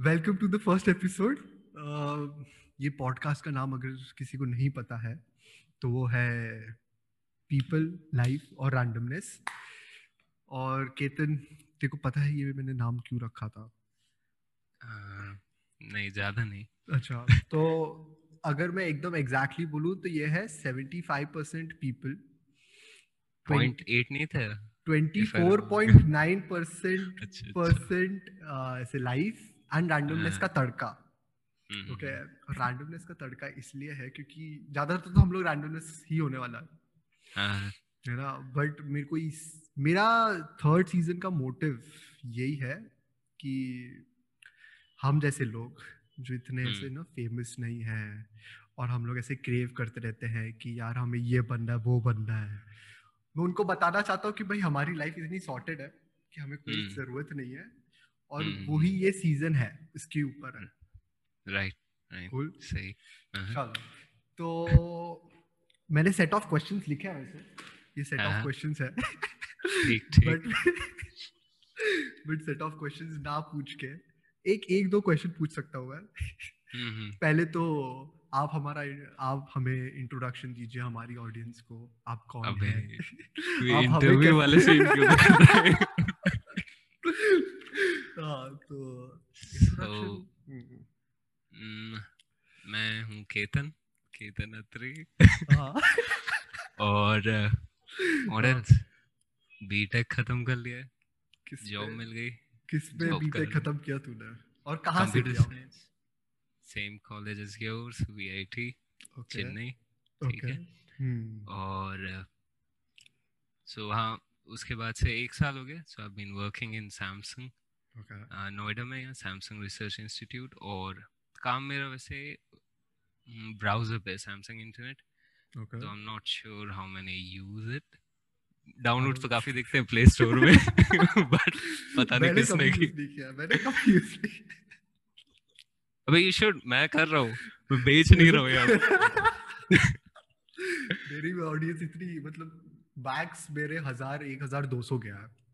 Welcome to the first episode ये podcast का नाम अगर किसी को नहीं पता है तो वो है पीपल लाइफ और रैंडमनेस और केतन तेरे को पता है ये मैंने नाम क्यों रखा था? आ, नहीं ज़्यादा नहीं। अच्छा तो अगर मैं एकदम एग्जैक्टली exactly बोलूँ तो ये है seventy five percent people point eight नहीं था? Twenty four point nine percent percent ऐसे लाइफ एंड रैंडमनेस का तड़का। ओके रैंडमनेस का तड़का इसलिए है क्योंकि ज़्यादातर तो हम लोग रैंडमनेस ही होने वाला है। हाँ। है। ना? बट मेरे को इस मेरा थर्ड सीज़न का मोटिव यही है कि हम जैसे लोग जो इतने ऐसे। ना फ़ेमस नहीं है और हम लोग ऐसे क्रेव करते रहते हैं कि यार हमें ये बनना है वो बनना है। मैं उनको बताना चाहता हूँ कि भाई हमारी लाइफ इतनी सॉर्टेड है कि हमें कोई। ज़रूरत नहीं है। और हम्म, वही ये सीज़न है इसके ऊपर है। राइट कूल सही। Uh-huh. चलो तो मैंने सेट ऑफ़ क्वेश्चंस लिखे हैं वैसे। ये सेट ऑफ़ क्वेश्चंस है। ठीक ठीक। But but set of questions ना पूछ के एक एक दो क्वेश्चन पूछ सकता हूँ मैं। पहले तो आप हमारा आप हमें इंट्रोडक्शन दीजिए हमारी ऑडियंस को। आप कौन है? आप इंटरव्यू वाले से हाँ तो मैं हूँ केतन केतन अत्री। हाँ। और और बीटेक हाँ। खत्म कर लिया किस जॉब मिल गई। किस पे बीटेक खत्म किया तूने? और कहाँ से किया same college as yours VIT Chennai ठीक है। Hmm. और सो हाँ उसके बाद से एक साल हो गया। So I been working in Samsung Noida में यहाँ सैमसंग रिसर्च इंस्टीट्यूट और काम मेरा वैसे ब्राउज़र हम्म, पे सैमसंग इंटरनेट तो I am not sure how many use it download तो काफ़ी दिखते हैं प्ले स्टोर में बट पता नहीं किसने की। मैंने कभी यूज़ नहीं अबे यू शुड मैं कर रहा हूँ मैं बेच नहीं रहा हूँ यार। मेरी ऑडियंस इतनी मतलब बैग्स मेरे हज़ार एक हज़ार दो सौ गया हाँ।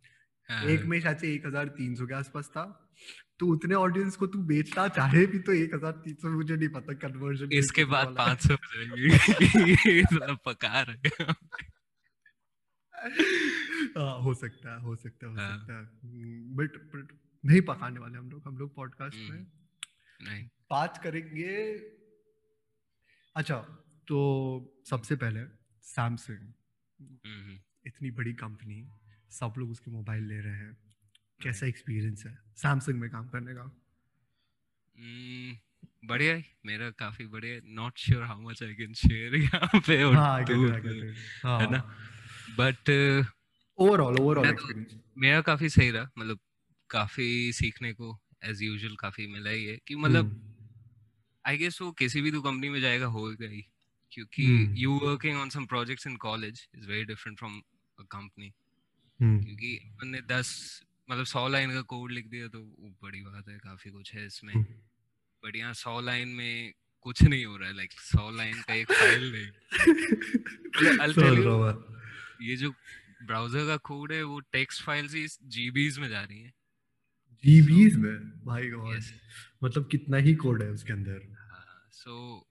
एक में शायद से एक हज़ार तीन सौ के आसपास था। तो उतने ऑडियंस को तू बेचता चाहे भी तो एक हज़ार तीन सौ मुझे नहीं पता कन्वर्जन इसके बाद पाँच सौ हो पका रहे हाँ, हो सकता है हो सकता है हो हाँ। सकता है। बट बट नहीं पकाने वाले हम लोग हम लोग पॉडकास्ट में हम्म, नहीं। बात करेंगे। अच्छा तो सबसे पहले सैमसंग हम्म। इतनी बड़ी कंपनी सब लोग उसके मोबाइल ले रहे हैं। कैसा एक्सपीरियंस है? सैमसंग में काम करने का। हम्म, बढ़िया मेरा काफ़ी बढ़िया not sure how much I can share यहाँ पे और हाँ, हाँ. है ना? बट ओवरऑल ओवरऑल एक्सपीरियंस मेरा काफ़ी सही रहा। मतलब काफ़ी सीखने को एज यूजुअल काफ़ी मिला ही है कि मतलब आई गेस वो किसी भी तो कंपनी में जाएगा होगा ही। क्योंकि you working on some projects in college is very different from a company क्योंकि अपन ने दस मतलब सौ लाइन का कोड लिख दिया तो बड़ी बात है काफ़ी कुछ है इसमें। बट यहाँ सौ लाइन में कुछ नहीं हो रहा है लाइक सौ लाइन का एक फ़ाइल नहीं। ये जो ब्राउज़र का कोड है वो टेक्स्ट फ़ाइल से जीबीज में जा रही है। जीबीज में? भाई गॉड। मतलब कितना ही कोड है उसके अंदर। सो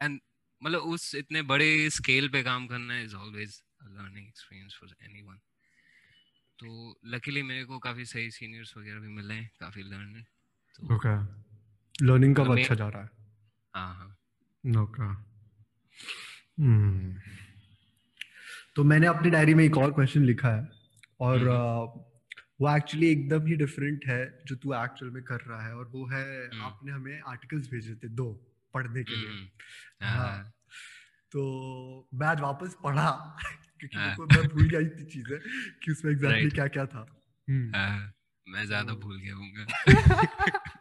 एंड मतलब उस इतने बड़े स्केल पे काम करना is always learning experience for anyone तो लकीली मेरे को काफ़ी सही सीनियर्स वगैरह भी मिले हैं काफ़ी लर्न तो ओके लर्निंग का अच्छा जा रहा है? हाँ हाँ। ओके हम्म तो मैंने अपनी डायरी में एक और क्वेश्चन लिखा है और uh, वो एक्चुअली एकदम ही डिफरेंट है जो तू एक्चुअल में कर रहा है और वो है हम्म। आपने हमें आर्टिकल्स भेजे थे दो पढ़ने के लिए। हाँ, हाँ। तो मैं आज वापस पढ़ा। क्योंकि हाँ। मैं भूल गई थी चीज़ें कि उसमें एग्जैक्टली क्या क्या था। हम्म। हाँ, मैं ज़्यादा तो भूल गया हूँ मैं।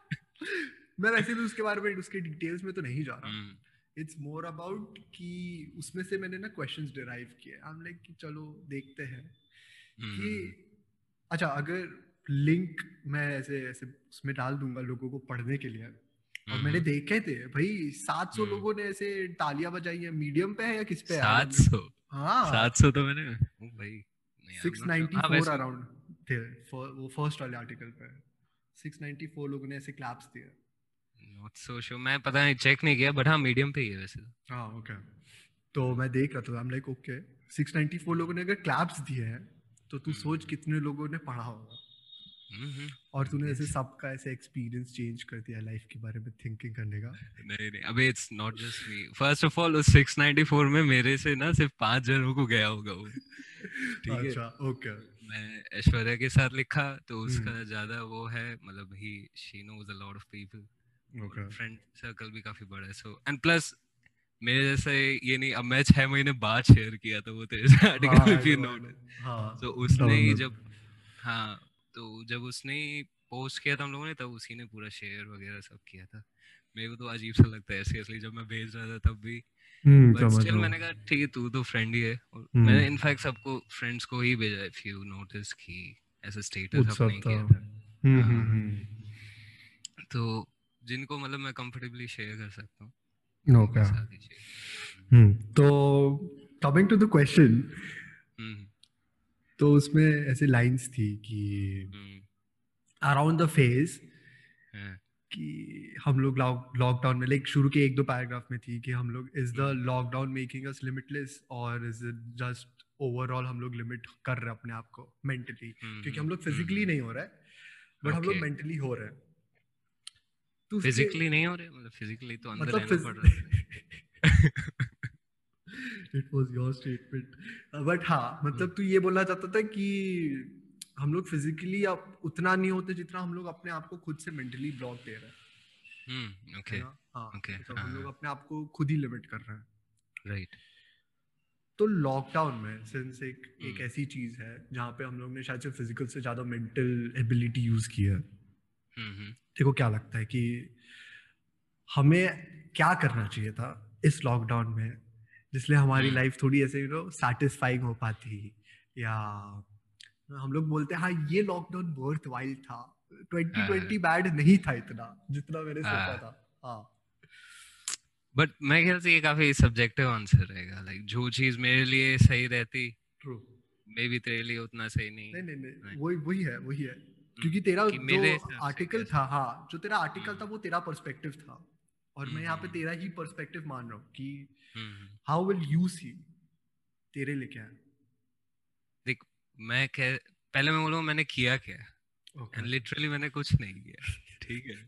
वैसे भी उसके बारे में उसके डिटेल्स में तो नहीं जा रहा। इट्स मोर अबाउट कि उसमें से मैंने ना क्वेश्चंस डिराइव किए। आई एम लाइक कि चलो देखते हैं। कि हम्म। अच्छा अगर लिंक मैं ऐसे ऐसे उसमें डाल दूँगा लोगों को पढ़ने के लिए। और मैंने हम्म। देखे थे भाई 700 हम्म। लोगों ने ऐसे तालियाँ बजाई है। मीडियम पे है या किस पे 700 हाँ। 700 तो मैंने भाई 694 अराउंड हाँ, थे वो फ़र्स्ट वाले आर्टिकल पे। 694 लोगों ने ऐसे क्लैप्स दिए। नॉट सो श्योर मैं पता नहीं चेक नहीं किया बट हाँ मीडियम पे ही है वैसे हाँ ओके तो मैं देख रहा था आई एम लाइक ओके 694 लोगों ने अगर क्लैप्स दिए हैं तो तू सोच हम्म। कितने लोगों ने पढ़ा होगा। और तूने ऐसे सबका ऐसे एक्सपीरियंस चेंज कर दिया लाइफ के बारे में थिंकिंग करने का? नहीं नहीं अबे it's not just me first of all उस 694 में मेरे से ना सिर्फ़ पाँच जनों को गया होगा वो। ठीक है? अच्छा ओके मैं ऐश्वर्या के साथ लिखा तो उसका हम्म। ज़्यादा वो है मतलब ही she knows a lot of people okay friend circle भी काफ़ी बड़ा है सो एंड प्लस मेरे जैसे ये नहीं अब मैं छह महीने बाद शेयर किया था वो तेरे आर्टिकल भी नोट तो उसने ही। जब हाँ तो जब उसने पोस्ट किया था हम लोगों ने तब उसी ने पूरा शेयर वगैरह सब किया था। मेरे को तो अजीब सा लगता है सीरियसली जब मैं भेज रहा था तब भी। बट हम्म, स्टिल मैंने कहा ठीक है तू तो फ्रेंड ही है। और हम्म। मैंने इनफैक्ट सबको फ्रेंड्स को ही भेजा इफ़ यू नोटिस कि ऐसा स्टेटस अपने किया था। हम्म, हाँ। तो जिनको मतलब मैं कंफर्टेबली शेयर कर सकता हूँ ओके तो कमिंग टू द क्वेश्चन तो उसमें ऐसे लाइंस थी कि अराउंड द फ़ेज़ कि हम लोग लॉकडाउन में लाइक शुरू के एक दो पैराग्राफ में थी कि हम लोग is the lockdown making us limitless और इज़ इट जस्ट ओवरऑल हम लोग लिमिट कर रहे हैं अपने आप को मेंटली hmm. क्योंकि हम लोग फिजिकली hmm. नहीं हो रहा है बट हम लोग मेंटली हो रहे हैं। तो फिजिकली नहीं हो रहे? मतलब फिजिकली तो अंदर मतलब रहना पड़ रहा है। It was your statement but हाँ मतलब तू ये बोलना चाहता था कि हम लोग फिजिकली अब उतना नहीं होते जितना हम लोग अपने आप को खुद से मेंटली ब्लॉक दे रहे हैं। हम्म ओके हाँ ओके हम लोग हाँ। अपने आप को खुद ही लिमिट कर रहे हैं। राइट तो लॉकडाउन में सिंस एक एक हम्म। ऐसी चीज़ है जहाँ पे हम लोग ने शायद से फ़िज़िकल से ज़्यादा मेंटल एबिलिटी यूज़ की है। हम्म, देखो क्या लगता है कि हमें क्या करना चाहिए था इस लॉकडाउन में? जिसलिए हमारी लाइफ हम्म। थोड़ी ऐसे यू नो सेटिस्फाइंग हो पाती या हम लोग बोलते हैं हाँ ये लॉकडाउन वर्थ वाइल था। 2020 बैड हाँ। नहीं था इतना जितना मैंने सोचा हाँ। था। हाँ। बट मैं ख्याल से ये काफ़ी सब्जेक्टिव आंसर रहेगा। लाइक जो चीज़ मेरे लिए सही रहती ट्रू मे बी तेरे लिए उतना सही नहीं। नहीं नहीं, नहीं वही वही है वही है। हम्म। क्योंकि तेरा जो आर्टिकल था हाँ जो तेरा आर्टिकल हम्म। था वो तेरा पर्सपेक्टिव था। और मैं यहाँ पे तेरा ही पर्सपेक्टिव मान रहा हूँ कि हाउ विल यू सी तेरे लिए क्या देख मैं कह पहले मैं बोलूँ मैंने किया क्या okay. लिटरली मैंने कुछ नहीं किया। ठीक है?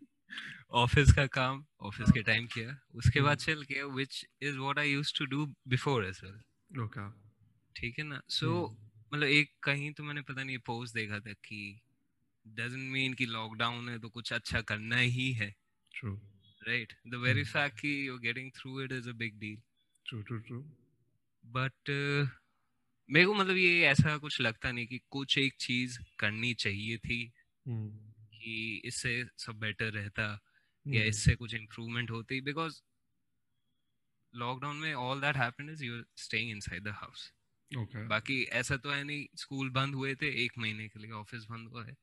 ऑफ़िस का काम ऑफ़िस के टाइम किया। उसके बाद चल किया which is what I used to do before as well okay ठीक है ना? सो so, मतलब एक कहीं तो मैंने पता नहीं पोस्ट देखा था कि डजंट मीन कि लॉकडाउन है तो कुछ अच्छा करना ही है। True right the very fact कि you are getting through it is a big deal true true true but मेरे को मतलब ये ऐसा कुछ लगता नहीं कि कुछ एक चीज़ करनी चाहिए थी hmm. कि इससे सब बेटर रहता hmm. या इससे कुछ इम्प्रूवमेंट होती बिकॉज़ लॉकडाउन में all that happened is you staying inside the house बाकी ऐसा तो है नहीं स्कूल बंद हुए थे एक महीने के लिए ऑफ़िस बंद हुआ है।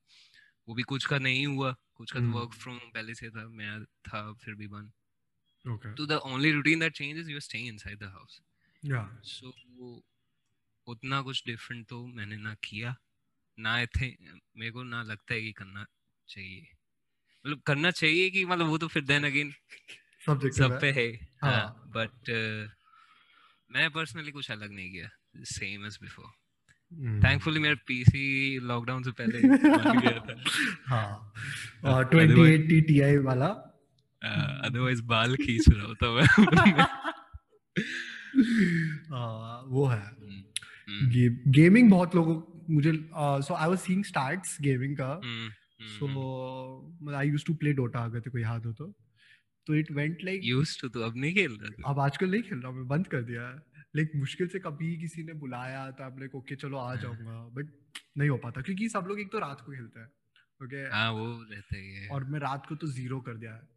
वो भी कुछ का नहीं हुआ कुछ का वर्क फ्रॉम पहले से था मैं था फिर भी बंद। Okay. So the only routine that changes, you're staying inside the house. Yeah. So उतना कुछ डिफरेंट तो मैंने ना किया। ना थे मेरे को ना लगता है कि करना चाहिए। मतलब करना चाहिए कि मतलब वो तो फिर देन अगेन सब पे है। हाँ। बट uh, मैं पर्सनली कुछ अलग नहीं किया। सेम एज बिफोर थैंकफुली मेरा पीसी लॉकडाउन से पहले हाँ 2080 Ti वाला अदरवाइज़ बाल खींच रहा होता मैं वो है गेमिंग। बहुत लोगों मुझे so I was seeing starts gaming का so I used to play Dota अगर तेरे को याद हो तो तो it went like used to तो अब नहीं खेल रहा अब आजकल नहीं खेल रहा मैं बंद कर दिया है लाइक मुश्किल से कभी किसी ने बुलाया तो आप लाइक ओके चलो आ। जाऊँगा बट नहीं हो पाता क्योंकि सब लोग एक तो रात को खेलते हैं ओके हाँ वो रहता है और मैं रात को तो ज़ीरो कर दिया। है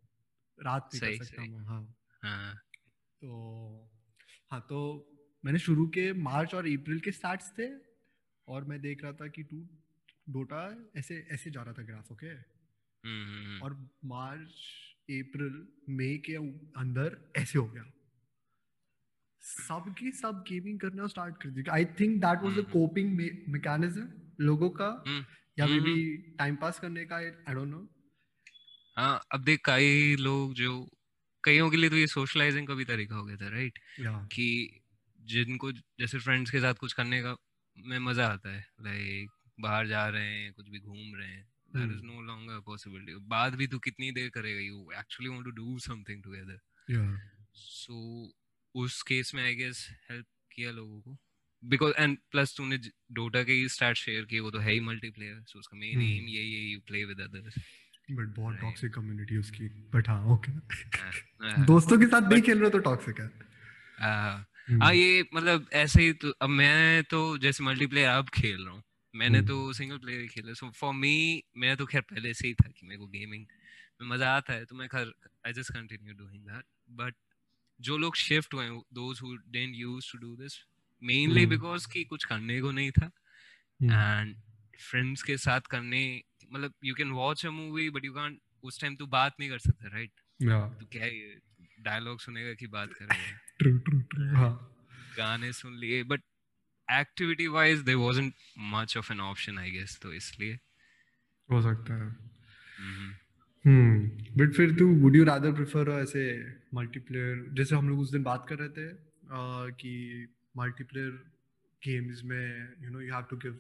रात नहीं कर सकता मैं हाँ हाँ। तो हाँ तो मैंने शुरू के मार्च और अप्रैल के स्टार्ट्स थे और मैं देख रहा था कि टू डोटा ऐसे ऐसे जा रहा था ग्राफ ओके? हम्म, हम्म, हम्म। और मार्च अप्रैल मई के अंदर ऐसे हो गया। सबकी सब गेमिंग करना स्टार्ट कर दी। I think that was the coping mechanism लोगों का या मे बी टाइम पास करने का आई डोंट नो। हाँ अब देख कई लोग जो कईयों के लिए तो ये सोशलाइजिंग का भी तरीका हो गया था राइट कि जिनको जैसे फ्रेंड्स के साथ कुछ करने का में मज़ा आता है लाइक बाहर जा रहे हैं कुछ भी घूम रहे हैं there is no longer possibility बाद भी तू कितनी देर करेगा? You actually want to do something together या। सो उस केस में आई गेस हेल्प किया लोगों को। बिकॉज़ एंड प्लस तूने डोटा के स्टार्ट शेयर किए वो तो है ही मल्टीप्लेयर सो उसका मेन एम hmm. यही है you play with others but बहुत टॉक्सिक कम्युनिटी उसकी। बट हाँ ओके हाँ, हाँ। दोस्तों के साथ नहीं खेल रहे तो टॉक्सिक है। हाँ, हाँ ये मतलब ऐसे ही तो अब मैं तो जैसे मल्टीप्लेयर अब खेल रहा हूँ। मैंने hmm. तो सिंगल प्लेयर ही खेला सो फॉर मी मैं तो खैर पहले से ही था कि मेरे को गेमिंग में मज़ा आता है तो मैं खैर I just continue doing that but जो लोग शिफ्ट हुए those who didn't use to do this mainly because कि कुछ करने को नहीं था। एंड फ्रेंड्स के साथ करने मतलब you can watch a movie but you can't उस टाइम तू बात नहीं कर सकता राइट तो क्या डायलॉग सुनेगा कि बात करेगा ट्रू ट्रू ट्रू हाँ। गाने सुन लिए but activity wise there wasn't much of an option I guess तो इसलिए। हो सकता है। हम्म बट फिर तू वुड यू रादर प्रेफर ऐसे मल्टीप्लेयर जैसे हम लोग उस दिन बात कर रहे थे कि मल्टीप्लेयर गेम्स में you know you have to give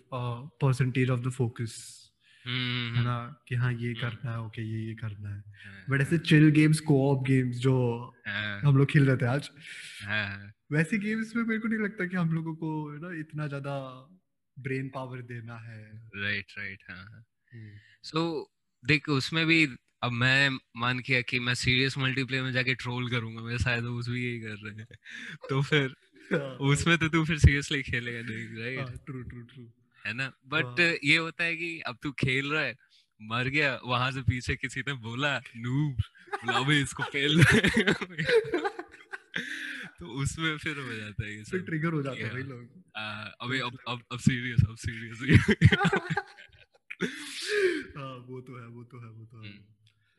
percentage of the focus है ना कि हाँ ये हम्म। करना है ओके ये ये करना है। बट हाँ, ऐसे चिल गेम्स कोऑप गेम्स जो हाँ। हम लोग खेल रहे थे आज हाँ, वैसे गेम्स में मेरे को नहीं लगता कि हम लोगों को नो इतना ज़्यादा ब्रेन पावर देना है। राइट राइट हाँ सो देख उसमें भी अब मैं मान किया कि मैं सीरियस मल्टीप्लेयर में जाके ट्रोल करूँगा मेरे शायद दोस्त भी यही कर रहे हैं। तो फिर उसमें तो तू फिर सीरियसली खेलेगा नहीं राइट ट्रू ट्रू ट्रू है ना? बट हाँ। ये होता है कि अब तू खेल रहा है मर गया वहाँ से पीछे किसी ने बोला नूब बुलाओ इसको फेल तो उसमें फिर हो जाता है ये सब। ट्रिगर हो जाता है भाई लोग। अबे अब अब अब सीरियस अब सीरियस हाँ। वो तो है वो तो है वो तो है। हम्म,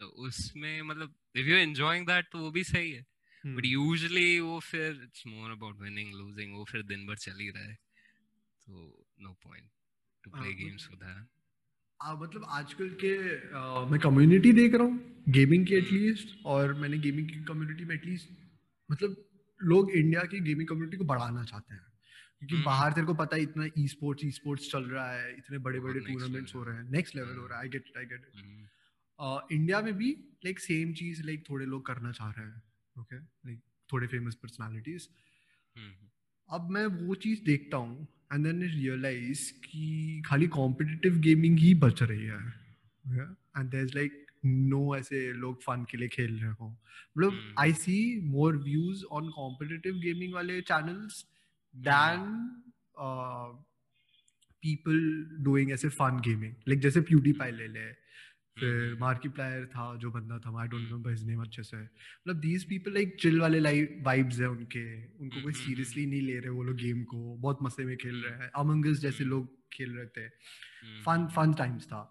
तो उसमें मतलब इफ़ यू एंजॉयिंग दैट तो वो भी सही है। बट यूजुअली वो फिर it's more about winning losing वो फिर दिन भर चल ही रहा है। तो no point to play games for that ah, मतलब आजकल के आ, मैं कम्युनिटी देख रहा हूँ गेमिंग की एटलीस्ट और मैंने गेमिंग की कम्युनिटी में एटलीस्ट मतलब लोग इंडिया की गेमिंग कम्युनिटी को बढ़ाना चाहते हैं। क्योंकि hmm. बाहर तेरे को पता है इतना ई स्पोर्ट्स ई स्पोर्ट्स चल रहा है इतने बड़े बड़े टूर्नामेंट्स हो रहे हैं नेक्स्ट लेवल हो रहा है I get I get India में भी लाइक सेम चीज़ लाइक थोड़े लोग करना चाह रहे हैं ओके लाइक थोड़े फ़ेमस पर्सनालिटीज अब मैं वो चीज़ देखता हूँ एंड देन रियलाइज़ कि खाली कॉम्पिटिटिव गेमिंग ही बच रही है and there is like no ऐसे लोग फन के लिए खेल रहे हो। मतलब I see more views on competitive gaming वाले चैनल्स दैन पीपल डूइंग ऐसे फन गेमिंग लाइक जैसे प्यूटी पाई ले ले फिर मार्की प्लायर था जो बंदा था I don't remember his name अच्छे से। मतलब दीज पीपल लाइक चिल वाले वाइब्स है उनके। उनको कोई सीरियसली नहीं ले रहे वो लोग गेम को। बहुत मज़े में खेल रहे हैं। अमंगस जैसे लोग खेल रहे थे। फन फन टाइम्स था।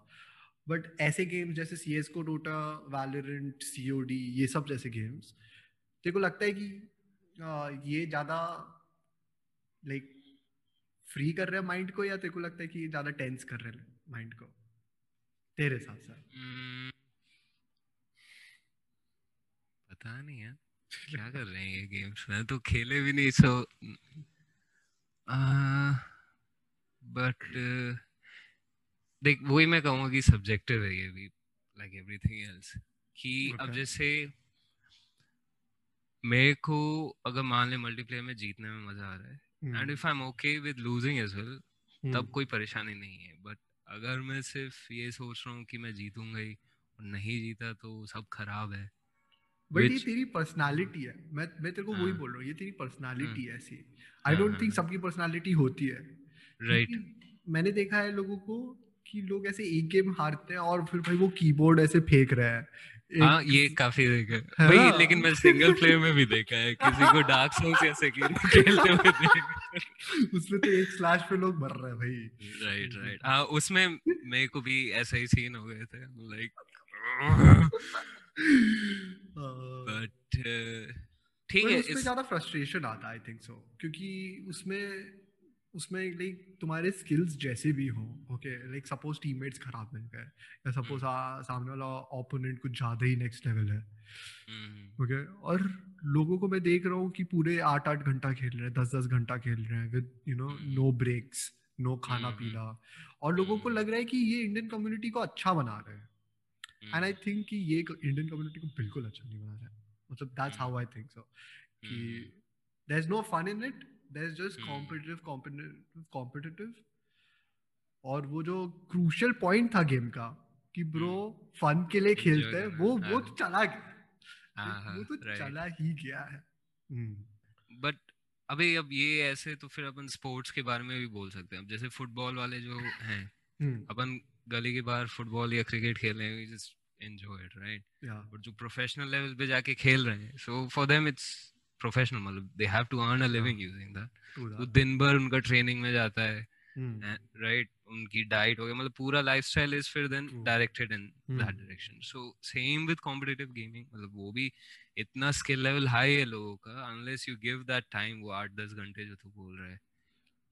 बट ऐसे गेम्स जैसे C S GO Dota Valorant C O D ये सब जैसे गेम्स तेरे को लगता है कि ये ज़्यादा लाइक फ्री कर रहे हैं माइंड को या तेरे को लगता है कि ज़्यादा टेंस कर रहे हैं माइंड को? तेरे साथ साथ हम्म। पता नहीं है क्या कर रहे हैं ये गेम्स मैं तो खेले भी नहीं सो बट देख वही मैं कहूँगा कि सब्जेक्टिव है ये भी लाइक एवरीथिंग एल्स कि okay. अब जैसे मेरे को अगर मान ले मल्टीप्लेयर में जीतने में मज़ा आ रहा है and if I am okay with losing as well तब कोई परेशानी नहीं है बट अगर मैं सिर्फ़ ये सोच रहा हूँ कि मैं जीतूँगा ही और नहीं जीता तो सब खराब है। बट ये तेरी पर्सनालिटी है। मैं मैं तेरे को वही हाँ। बोल रहा हूँ ये तेरी पर्सनालिटी हाँ। है ऐसी। आई डोंट थिंक सबकी पर्सनालिटी होती है। राइट मैंने देखा है लोगों को कि लोग ऐसे एक गेम हारते हैं और फिर भाई वो कीबोर्ड ऐसे फेंक रहे हैं। हाँ ये काफ़ी देखा भाई लेकिन मैं सिंगल प्लेयर में भी देखा है। किसी को डार्क सोल्स सेकंड खेलते हुए देखा उसमें तो एक स्लैश पे लोग मर रहे हैं भाई राइट राइट हाँ उसमें मेरे को भी ऐसा ही सीन हो गए थे लाइक बट ठीक है इसमें ज़्यादा फ्रस्ट्रेशन आता आई थिंक सो क्योंकि उसमें उसमें लाइक तुम्हारे स्किल्स जैसे भी हो ओके लाइक सपोज़ टीममेट्स खराब मिल गए या सपोज़ हम्म। सामने वाला ओपोनेंट कुछ ज़्यादा ही नेक्स्ट लेवल है ओके हम्म। और लोगों को मैं देख रहा हूँ कि पूरे आठ आठ घंटा खेल रहे हैं दस दस घंटा खेल रहे हैं with you know no breaks no खाना हम्म, पीना। और लोगों को लग रहा है कि ये इंडियन कम्युनिटी को अच्छा बना रहे हैं। एंड आई थिंक कि ये इंडियन कम्युनिटी को बिल्कुल अच्छा नहीं बना रहा है। मतलब that's how I think so कि there is no fun in it there is just competitive competitive competitive और वो जो क्रूशियल पॉइंट था गेम का कि ब्रो फन. के लिए खेलते हैं वो वो हाँ। चला गया। वो तो चला ही गया है। But hmm. अबे अब ये ऐसे तो फिर अपन स्पोर्ट्स के बारे में भी बोल सकते हैं। अब जैसे फुटबॉल वाले जो हैं hmm. अपन गली के बाहर फुटबॉल या क्रिकेट खेल रहे हैं जस्ट एंजॉय इट राइट और जो प्रोफेशनल लेवल पे जाके खेल रहे हैं so for them it's professional मतलब they have to earn a living using that तो दिन भर उनका ट्रेनिंग में जाता है। Right hmm. उनकी डाइट हो गया मतलब पूरा लाइफस्टाइल इज़ फिर then directed in that direction so same with competitive gaming मतलब वो भी इतना स्किल लेवल हाई है लोगों का unless you give that time वो आठ दस घंटे जो तू बोल रहा है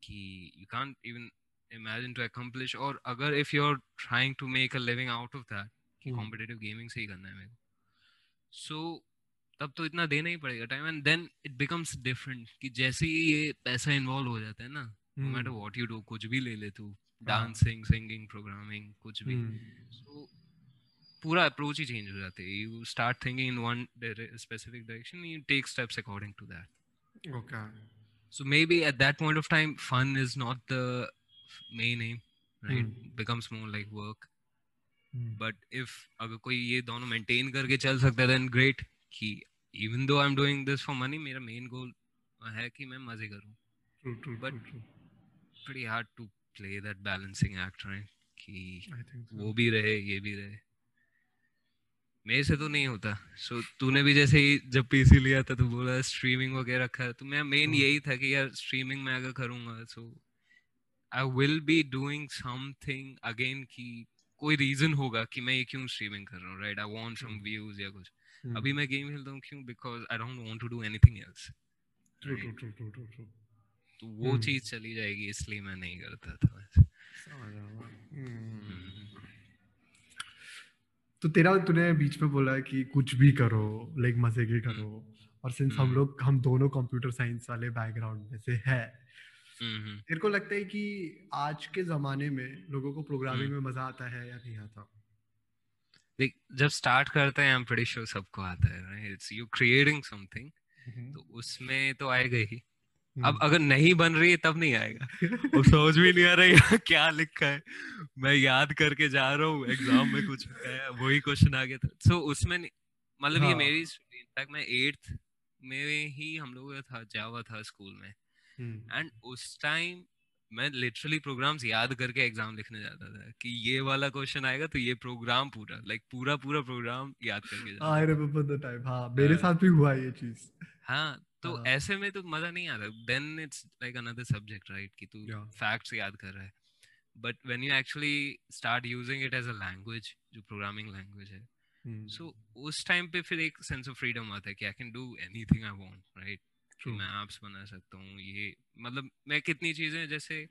कि you can't even imagine to accomplish और अगर if you are trying to make a living out of that कि कॉम्पिटिटिव hmm. गेमिंग से ही करना है मेरे को। सो तब तो इतना देना ही पड़ेगा time and then it becomes different कि जैसे ही ये पैसा इन्वॉल्व हो जाता है ना no matter what you do कुछ भी ले ले तू डांसिंग सिंगिंग प्रोग्रामिंग कुछ भी। So hmm. पूरा अप्रोच ही चेंज हो जाते है। You start thinking in one specific direction you take steps according to that okay so maybe at that point of time fun is not the main aim right? Mm. becomes more like work. But hmm. If अगर कोई ये दोनों maintain करके चल सकता है then great कि though I am doing this for money मेरा मेन गोल है कि मैं मज़े करूँ। But pretty hard to play that balancing act right? कि so. वो भी रहे ये भी रहे। मेरे से तो नहीं होता। सो so, तूने भी जैसे ही जब पीसी लिया था तो बोला स्ट्रीमिंग वगैरह रखा तो मैं मेन hmm. यही था कि यार स्ट्रीमिंग में अगर करूँगा so I will be doing something again की कोई रीजन होगा कि मैं ये क्यों स्ट्रीमिंग कर रहा हूँ right I want some views या कुछ। hmm. अभी मैं गेम खेलता हूँ क्यों? Because I don't want to do anything else true true true true true तो वो hmm. चीज़ चली जाएगी इसलिए मैं नहीं करता था hmm. तो तेरा तूने बीच में बोला कि कुछ भी करो लाइक मज़े के करो और सिंस हम लोग हम दोनों कंप्यूटर साइंस वाले बैकग्राउंड में से है मेरे को लगता है कि आज के जमाने में लोगों को प्रोग्रामिंग में मज़ा आता है या नहीं आता? देख जब स्टार्ट करते हैं आई एम प्रीटी श्योर सबको आता है इट्स यू क्रिएटिंग समथिंग तो उसमें तो आएगा ही। अब अगर नहीं बन रही है तब नहीं आएगा। वो समझ भी नहीं आ रहा है क्या लिखा है। मैं याद करके जा रहा हूँ एग्ज़ाम में कुछ है वही क्वेश्चन आ गया था। सो so, उसमें मतलब हाँ. ये मेरी इनफैक्ट मैं एट्थ में ही हम लोग था जावा था स्कूल में। And hmm. उस टाइम मैं लिटरली प्रोग्राम्स याद करके एग्ज़ाम लिखने जाता था कि ये वाला क्वेश्चन आएगा तो ये प्रोग्राम पूरा लाइक like, पूरा पूरा प्रोग्राम याद करके आई रिमेंबर द टाइम हाँ मेरे हाँ। साथ भी हुआ ये चीज़। हाँ तो हाँ. ऐसे में तो मज़ा नहीं आता। Then it's like another subject right कि तू फैक्ट्स याद कर रहा है। But when you actually start using it as a language जो प्रोग्रामिंग लैंग्वेज है सो hmm. so, उस टाइम पे फिर एक सेंस ऑफ़ फ्रीडम आता है कि I can do anything I want right कि मैं ऐप्स बना सकता हूँ ये मतलब मैं कितनी चीज़ें जैसे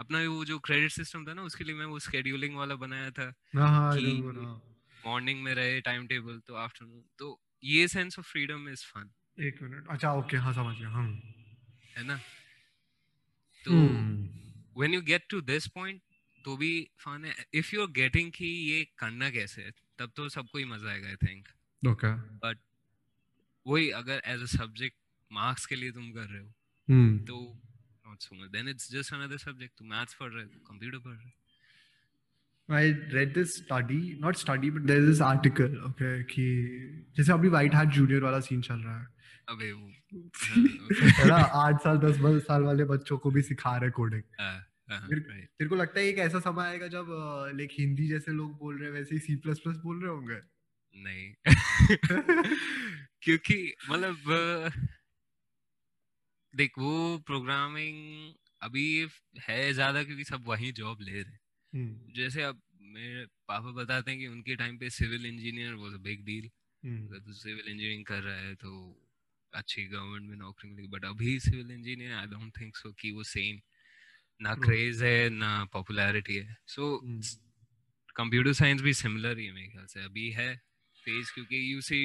अपना वो जो क्रेडिट सिस्टम था ना उसके लिए मैं वो स्केड्यूलिंग वाला बनाया था हाँ, हाँ, मॉर्निंग में रहे टाइम टेबल तो आफ्टरनून तो ये sense of freedom is fun एक मिनट। अच्छा ओके हाँ समझ गया हाँ। है ना? तो when you get to this point तो भी फन है। इफ़ यू आर गेटिंग कि ये करना कैसे है तब तो सबको ही मज़ा आएगा आई थिंक ओके बट वही अगर एज अ सब्जेक्ट मार्क्स के लिए तुम कर रहे हो hmm. तो not so much then it's just another subject तुम मैथ्स पढ़ रहे हो कंप्यूटर पढ़ रहे हो। I read this study, not study, but there is this article, okay, कि जैसे अभी व्हाइट हैट जूनियर वाला सीन चल रहा है। अबे वो है ना आठ साल दस बारह साल वाले बच्चों को भी सिखा रहे कोडिंग तेरे को लगता है एक ऐसा समय आएगा जब लाइक हिंदी जैसे लोग बोल रहे हैं वैसे ही सी प्लस प्लस बोल रहे होंगे? नहीं। क्योंकि मतलब देख वो प्रोग्रामिंग अभी है ज़्यादा क्योंकि सब वही जॉब ले रहे हम्म। जैसे अब मेरे पापा बताते हैं कि उनके टाइम पे civil engineer was a big deal अगर तू सिविल इंजीनियरिंग कर रहा है तो अच्छी गवर्नमेंट में नौकरी मिलेगी बट अभी civil engineer I don't think so कि वो सेम ना क्रेज है ना पॉपुलैरिटी है। सो कंप्यूटर साइंस भी सिमिलर ही है मेरे ख्याल से। अभी है फ़ेज़ क्योंकि यू सी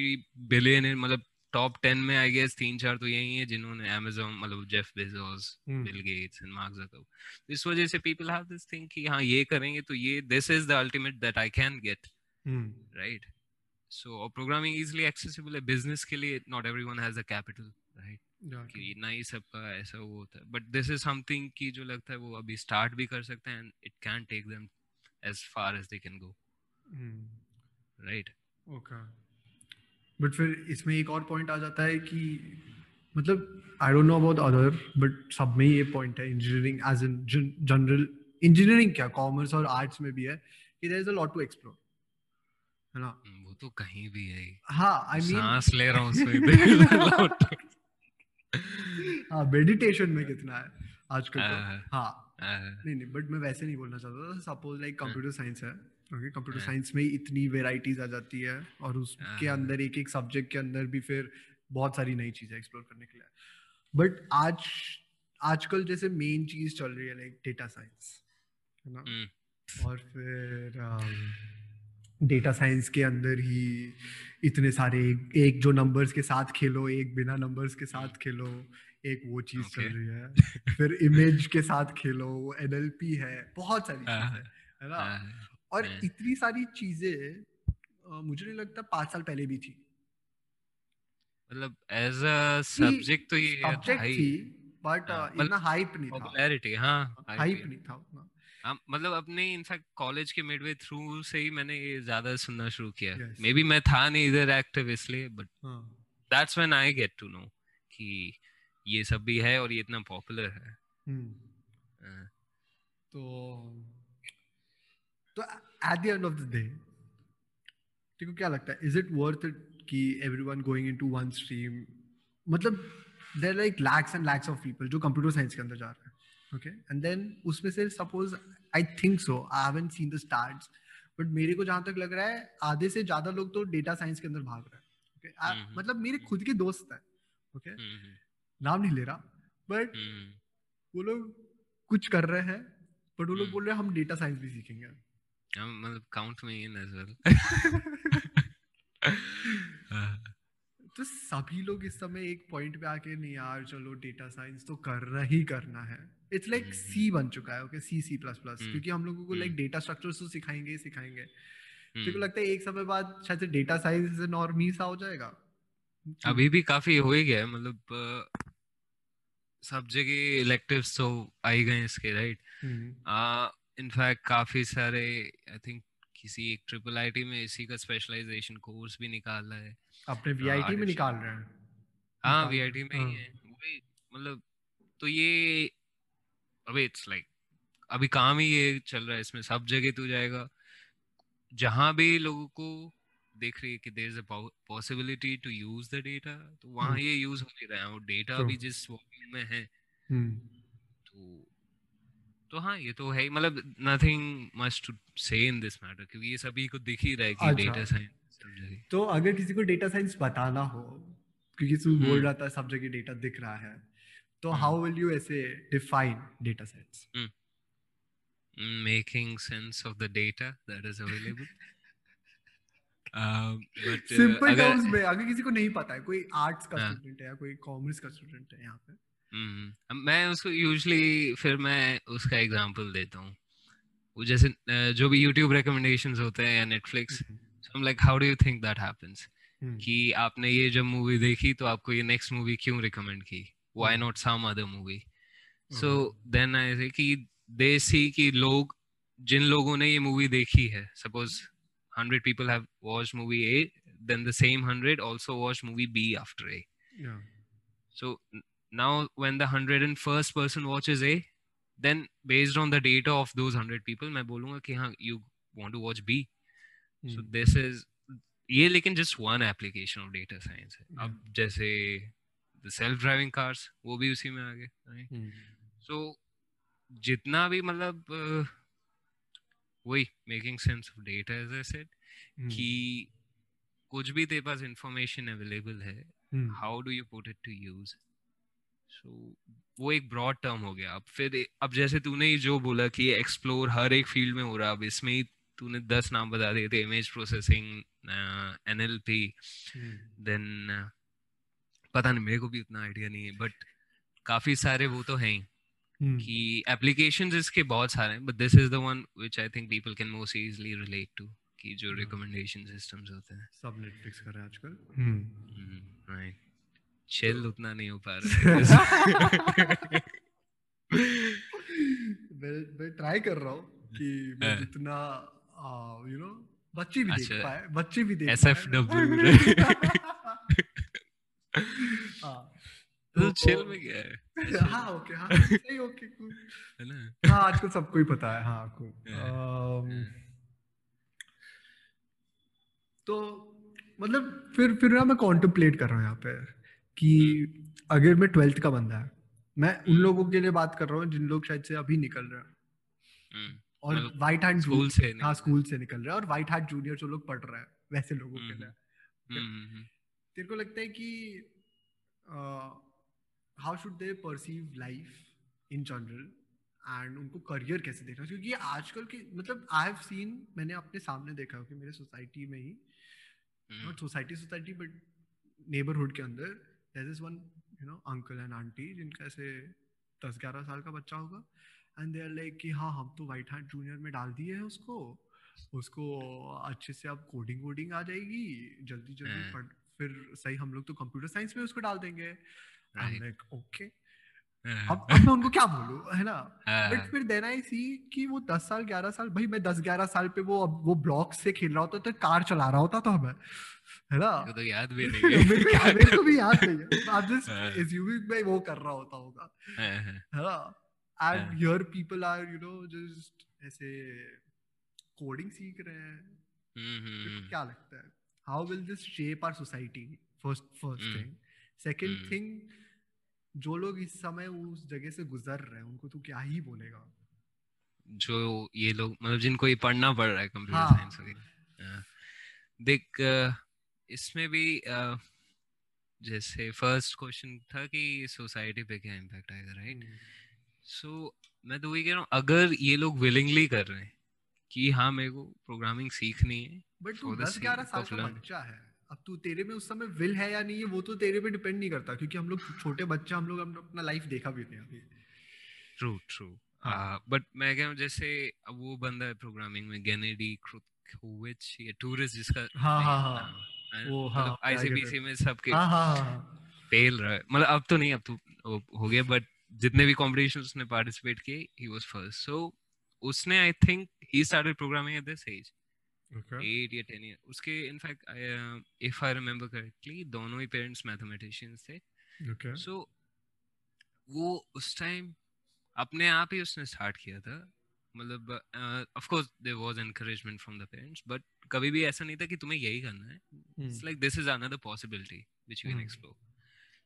बिलियन मतलब टॉप टेन में आई गेस तीन चार तो यही है जिन्होंने अमेजोन मतलब Jeff Bezos Bill Gates and Mark Zuckerberg इस वजह से पीपल हैव दिस थिंग कि हाँ ये करेंगे तो ये this is the ultimate that I can get right so programming easily accessible है बिज़नेस के लिए not everyone has the capital right कि ना ही सबका ऐसा वो होता है। बट दिस इज़ समथिंग की जो लगता है वो अभी स्टार्ट भी कर सकते हैं and it can take them as far as they can go right okay but फिर इसमें एक और पॉइंट आ जाता है कि मतलब I don't know about other but सब में ये पॉइंट है engineering as in general engineering क्या कॉमर्स और आर्ट्स में भी है कि there is a lot to explore है ना? हम्म, वो तो कहीं भी है। हाँ आई मीन सांस ले रहा हूँ हाँ मेडिटेशन में कितना है आजकल तो। हाँ नहीं नहीं बट मैं वैसे नहीं बोलना चाहता था। सपोज़ लाइक कंप्यूटर साइंस है ओके कंप्यूटर साइंस में इतनी वेराइटीज आ जाती है और उसके अंदर एक एक सब्जेक्ट के अंदर भी फिर बहुत सारी नई चीज़ें एक्सप्लोर करने के लिए। बट आज आजकल जैसे मेन चीज़ चल रही है लाइक डेटा साइंस है ना? हम्म। और फिर डेटा साइंस के अंदर ही इतने सारे एक जो नंबर्स के साथ खेलो एक बिना नंबर्स के साथ खेलो एक वो चीज़ okay. चल रही है। फिर इमेज के साथ खेलो एनएलपी है बहुत सारी चीज़ें है। ना? और इतनी सारी चीज़ें मुझे नहीं लगता पाँच साल पहले भी थी। मतलब एज अ सब्जेक्ट तो ये सब्जेक्ट थी बट हाँ, इतना हाइप नहीं था। पॉपुलैरिटी हाँ हाइप नहीं था उतना। मतलब अपने इनफैक्ट कॉलेज के मिडवे थ्रू से ही मैंने ये ज़्यादा सुनना शुरू किया। मे बी मैं था नहीं इधर एक्टिव इसलिए but that's when I get to know कि ये सब भी है और ये इतना पॉपुलर है। हम्म। हाँ। तो तो at the end of the day देखो क्या लगता है? इज़ इट वर्थ इट कि everyone going into one stream मतलब there like lakhs and lakhs of people जो कंप्यूटर साइंस के अंदर जा रहे हैं ओके एंड देन उसमें से suppose I think so I haven't seen the starts but मेरे को जहाँ तक लग रहा है आधे से ज़्यादा लोग तो डेटा साइंस के अंदर भाग रहे हैं okay? mm-hmm. मतलब मेरे खुद के दोस्त हैं ओके okay? mm-hmm. नाम नहीं ले रहा बट हम्म। वो लोग कुछ कर रहे हैं बट वो लोग। बोल रहे हैं हम डेटा साइंस भी सीखेंगे मतलब काउंट में इन एज वेल तो सभी लोग इस समय एक पॉइंट पे आके नहीं यार चलो डेटा साइंस तो करना ही करना है इट्स लाइक सी बन चुका है okay C C plus plus क्योंकि हम लोगों को लाइक डेटा स्ट्रक्चर तो सिखाएँगे ही सिखाएँगे। तो को लगता है एक समय बाद शायद डेटा साइंस नॉर्मी सा हो जाएगा। अभी भी काफ़ी हो ही गया मतलब सब जगह इलेक्टिव्स तो आ ही गए इसके राइट इनफैक्ट काफ़ी सारे आई थिंक किसी एक ट्रिपल आईटी में इसी का स्पेशलाइजेशन कोर्स भी निकाल रहा है। अपने वीआईटी में निकाल रहे हैं। हाँ वीआईटी में ही हाँ। है वही मतलब तो ये अबे इट्स लाइक अभी काम ही ये चल रहा है इसमें सब जगह तू जाएगा जहाँ भी लोगों को देख रही है कि there is a possibility to use the data तो वहाँ hmm. ये यूज़ हो नहीं रहा है और डेटा भी जिस वॉल्यूम में है hmm. तो तो हाँ ये तो है ही मतलब नथिंग मच टू से इन दिस मैटर क्योंकि ये सभी को दिख ही रहा है कि डेटा अच्छा। साइंस तो अगर किसी को डेटा साइंस बताना हो क्योंकि तू hmm. बोल रहा था सब जगह डेटा दिख रहा है तो हाउ विल यू ऐसे define data science making sense of the data that is available. Simple terms में अगर किसी को नहीं पता है कोई आर्ट्स का स्टूडेंट हाँ। है या कोई कॉमर्स का स्टूडेंट है यहाँ पे। हम्म, मैं उसको यूजुअली फिर मैं उसका एग्जांपल देता हूँ। वो जैसे जो भी YouTube रिकमेंडेशंस होते हैं या Netflix so like how do you think that happens कि आपने ये जब मूवी देखी तो आपको ये नेक्स्ट मूवी क्यों रिकमेंड की? Why not some other movie so then I say कि दे सी कि लोग जिन लोगों ने ये मूवी देखी है suppose 100 people have watched movie A, then the same 100 also watched movie B after A. Yeah. So now when the 101st person watches A, then based on the data of those 100 people, मैं बोलूँगा कि हाँ you want to watch B. Hmm. So this is ये लेकिन just one application of data science है. अब जैसे the self driving cars वो भी उसी में आ गए. Right? Hmm. So जितना भी मतलब वही making sense of data as I said कि कुछ भी तेरे पास इंफॉर्मेशन अवेलेबल है how do you put it to use so वो एक ब्रॉड टर्म हो गया अब फिर अब जैसे तूने जो बोला कि एक्सप्लोर हर एक फ़ील्ड में हो रहा अब इसमें ही तूने दस नाम बता दिए थे image processing N L P then पता नहीं मेरे को भी उतना आइडिया नहीं है बट काफ़ी सारे वो तो हैं hmm. कि एप्लीकेशंस इसके बहुत सारे हैं but this is the one which I think people can most easily relate to कि जो रिकमेंडेशन hmm. सिस्टम्स होते हैं सब नेटफ्लिक्स कर रहे हैं आजकल हम्म राइट चिल उतना नहीं हो पा रहा मैं मैं ट्राई कर रहा हूँ कि मैं हाँ। जितना यू नो बच्चे भी देख अच्छा। पाए बच्चे भी देख एसएफडब्ल्यू हाँ तो चिल में क्या है? हाँ ओके हाँ सही ओके कूल है ना? हाँ आजकल सबको ही पता है हाँ कूल तो मतलब फिर फिर ना मैं कॉन्टेम्पलेट कर रहा हूँ यहाँ पे कि हम्म। अगर मैं ट्वेल्थ का बंदा है मैं उन हम्म। लोगों के लिए बात कर रहा हूँ जिन लोग शायद से अभी निकल रहे हैं। हम्म। और व्हाइट हैंड स्कूल से हाँ स्कूल से निकल रहे हैं और व्हाइट हैंड जूनियर जो लोग पढ़ रहे हैं वैसे लोगों के लिए। तेरे को लगता है कि how should they perceive life in general and उनको करियर कैसे देखना क्योंकि आजकल के मतलब आई हैव सीन मैंने अपने सामने देखा कि मेरे सोसाइटी में ही not society society but neighbourhood के अंदर there is one you know uncle and aunty जिनका ऐसे दस ग्यारह साल का बच्चा होगा एंड दे आर लाइक कि हाँ हम तो वाइट हार्ट जूनियर में डाल दिए हैं उसको उसको अच्छे से अब कोडिंग वोडिंग आ जाएगी जल्दी जल्दी। पढ़ फिर सही हम लोग तो कंप्यूटर साइंस में उसको डाल देंगे। ओके हाँ। अब अब मैं उनको क्या बोलूँ है ना? बट हाँ। फिर देन आई सी कि वो दस साल ग्यारह साल भाई मैं दस ग्यारह साल पे वो अब वो ब्लॉक से खेल रहा होता तो कार चला रहा होता तो हमें है ना? तो याद भी नहीं है। मेरे को मेरे को भी याद नहीं है। जस्ट एज्यूमिंग मैं वो कर रहा होता होगा है ना? And here people are you know just ऐसे कोडिंग सीख रहे हैं। हम्म, हम्म, हम्म। क्या लगता है? How will this shape our society first first thing second thing जो लोग इस समय उस जगह से गुजर रहे हैं उनको तू क्या ही बोलेगा? जो ये लोग मतलब जिनको ये पढ़ना पड़ रहा है कंप्यूटर हाँ. साइंस वगैरह देख इसमें भी जैसे फ़र्स्ट क्वेश्चन था कि सोसाइटी पे क्या इम्पैक्ट आएगा राइट सो मैं तो वही कह रहा हूँ अगर ये लोग विलिंगली कर रहे हैं कि हाँ मेरे को प्रोग्रामिंग सीखनी है बट तू दस ग्यारह साल का बच्चा है। अब तू तेरे में उस समय विल है या नहीं है वो तो तेरे पे डिपेंड नहीं करता क्योंकि हम लोग छोटे बच्चे हम लोग अपना लाइफ देखा भी नहीं अभी। ट्रू ट्रू बट मैं कह जैसे अब वो बंदा है प्रोग्रामिंग में गेनेडी क्रुकोविच ये टूरिस्ट जिसका हाँ हाँ हाँ। वो हाँ आईसीबीसी में सबके हाँ हाँ हाँ फेल रहा मतलब अब तो नहीं अब तो हो गया बट जितने भी कॉम्पिटिशन उसने पार्टिसिपेट किए ही वाज फ़र्स्ट सो उसने I think he started programming at this age at या टेन ईयर उसके in fact if I remember correctly दोनों ही पेरेंट्स मैथमेटिशियंस थे। सो वो उस टाइम अपने आप ही उसने स्टार्ट किया था। मतलब of course there was encouragement from the parents but कभी भी ऐसा नहीं था कि तुम्हें यही करना है। It's like this is another possibility which you can explore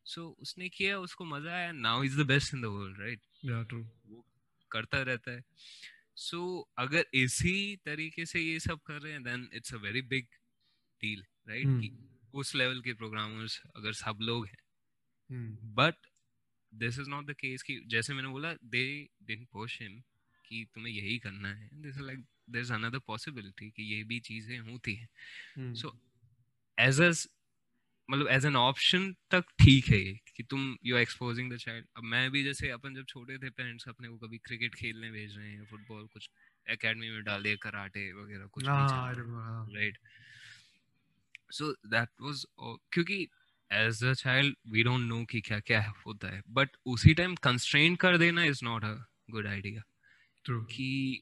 so उसने किया उसको मज़ा आया। Now is the best in the world right या ट्रू वो करता रहता है। सो so, अगर इसी तरीके से ये सब कर रहे हैं then it's a very big deal right उस लेवल के प्रोग्रामर्स अगर सब लोग हैं। But this is not the case कि जैसे मैंने बोला दे डिडंट पुश हिम कि तुम्हें यही करना है। This is like there is another possibility कि ये भी चीज़ें होती हैं। सो एज अ मतलब एज एन ऑप्शन तक ठीक है ये कि तुम you are exposing the child अब मैं भी जैसे अपन जब छोटे थे पेरेंट्स अपने को कभी क्रिकेट खेलने भेज रहे हैं फुटबॉल कुछ एकेडमी में डाल दिया कराटे वगैरह कुछ राइट सो दैट वाज क्योंकि as a child we don't know कि क्या क्या होता है बट उसी टाइम कंस्ट्रेन कर देना is not a good idea कि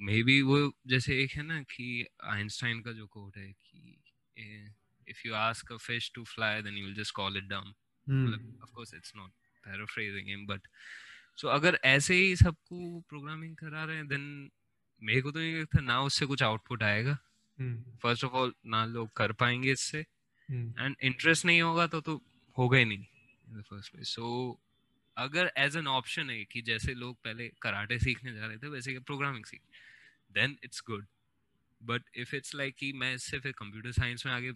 मे बी वो जैसे एक है ना कि आइंस्टाइन का जो कोट है कि if you ask a fish to fly then you will just call it dumb. Mm. of course it's not paraphrasing him but so अगर ऐसे ही सबको प्रोग्रामिंग करा रहे हैं देन मेरे को तो ये लगता ना उससे कुछ आउटपुट आएगा। फ़र्स्ट ऑफ़ ऑल ना लोग कर पाएँगे इससे। And hmm. इंटरेस्ट नहीं होगा तो तो होगा ही नहीं in the first place so अगर एज एन ऑप्शन है कि जैसे लोग पहले कराटे सीखने जा रहे थे वैसे प्रोग्रामिंग सीख then it's good but if it's like कि मैं इससे फिर कंप्यूटर साइंस में आगे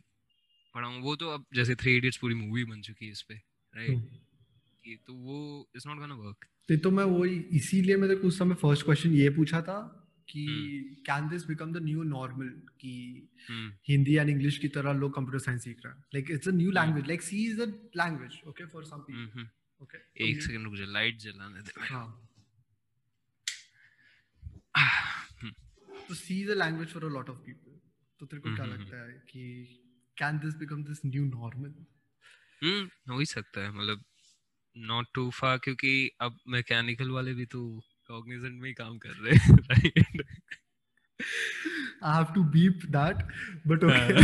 पढ़ा हूँ। वो तो अब जैसे थ्री इडियट्स पूरी मूवी बन चुकी है इस पे राइट तो वो इज़ नॉट गोना वर्क तो मैं वही इसीलिए मैंने उस समय फ़र्स्ट क्वेश्चन ये पूछा था कि can this become the new normal कि हिंदी एंड इंग्लिश की तरह लोग कंप्यूटर साइंस सीख रहे हैं। Like it's a new language like C is a language okay for some people okay एक सेकंड रुक जा लाइट जलाने दे हाँ। तो C is a language for a lot of people तो तेरे को क्या लगता है कि can this become this new normal hmm हो ही सकता है मतलब नॉट टू फार क्योंकि अब मैकेनिकल वाले भी तो कॉग्निजेंट में ही काम कर रहे हैं right I have to beep that, but okay.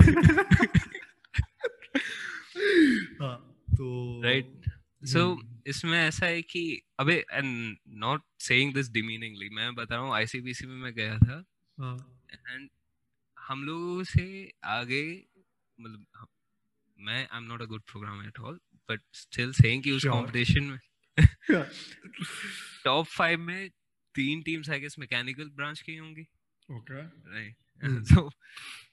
हाँ, तो right. So इसमें ऐसा है कि अबे and not saying this demeaningly मैं बता रहा हूँ आईसीबीसी में मैं गया था एंड हम लोगों से आगे मतलब मैं I am not a good programmer at all but still saying कि उस कंपटीशन में टॉप फाइव में तीन teams I guess mechanical branch की होंगी। ओके राइट सो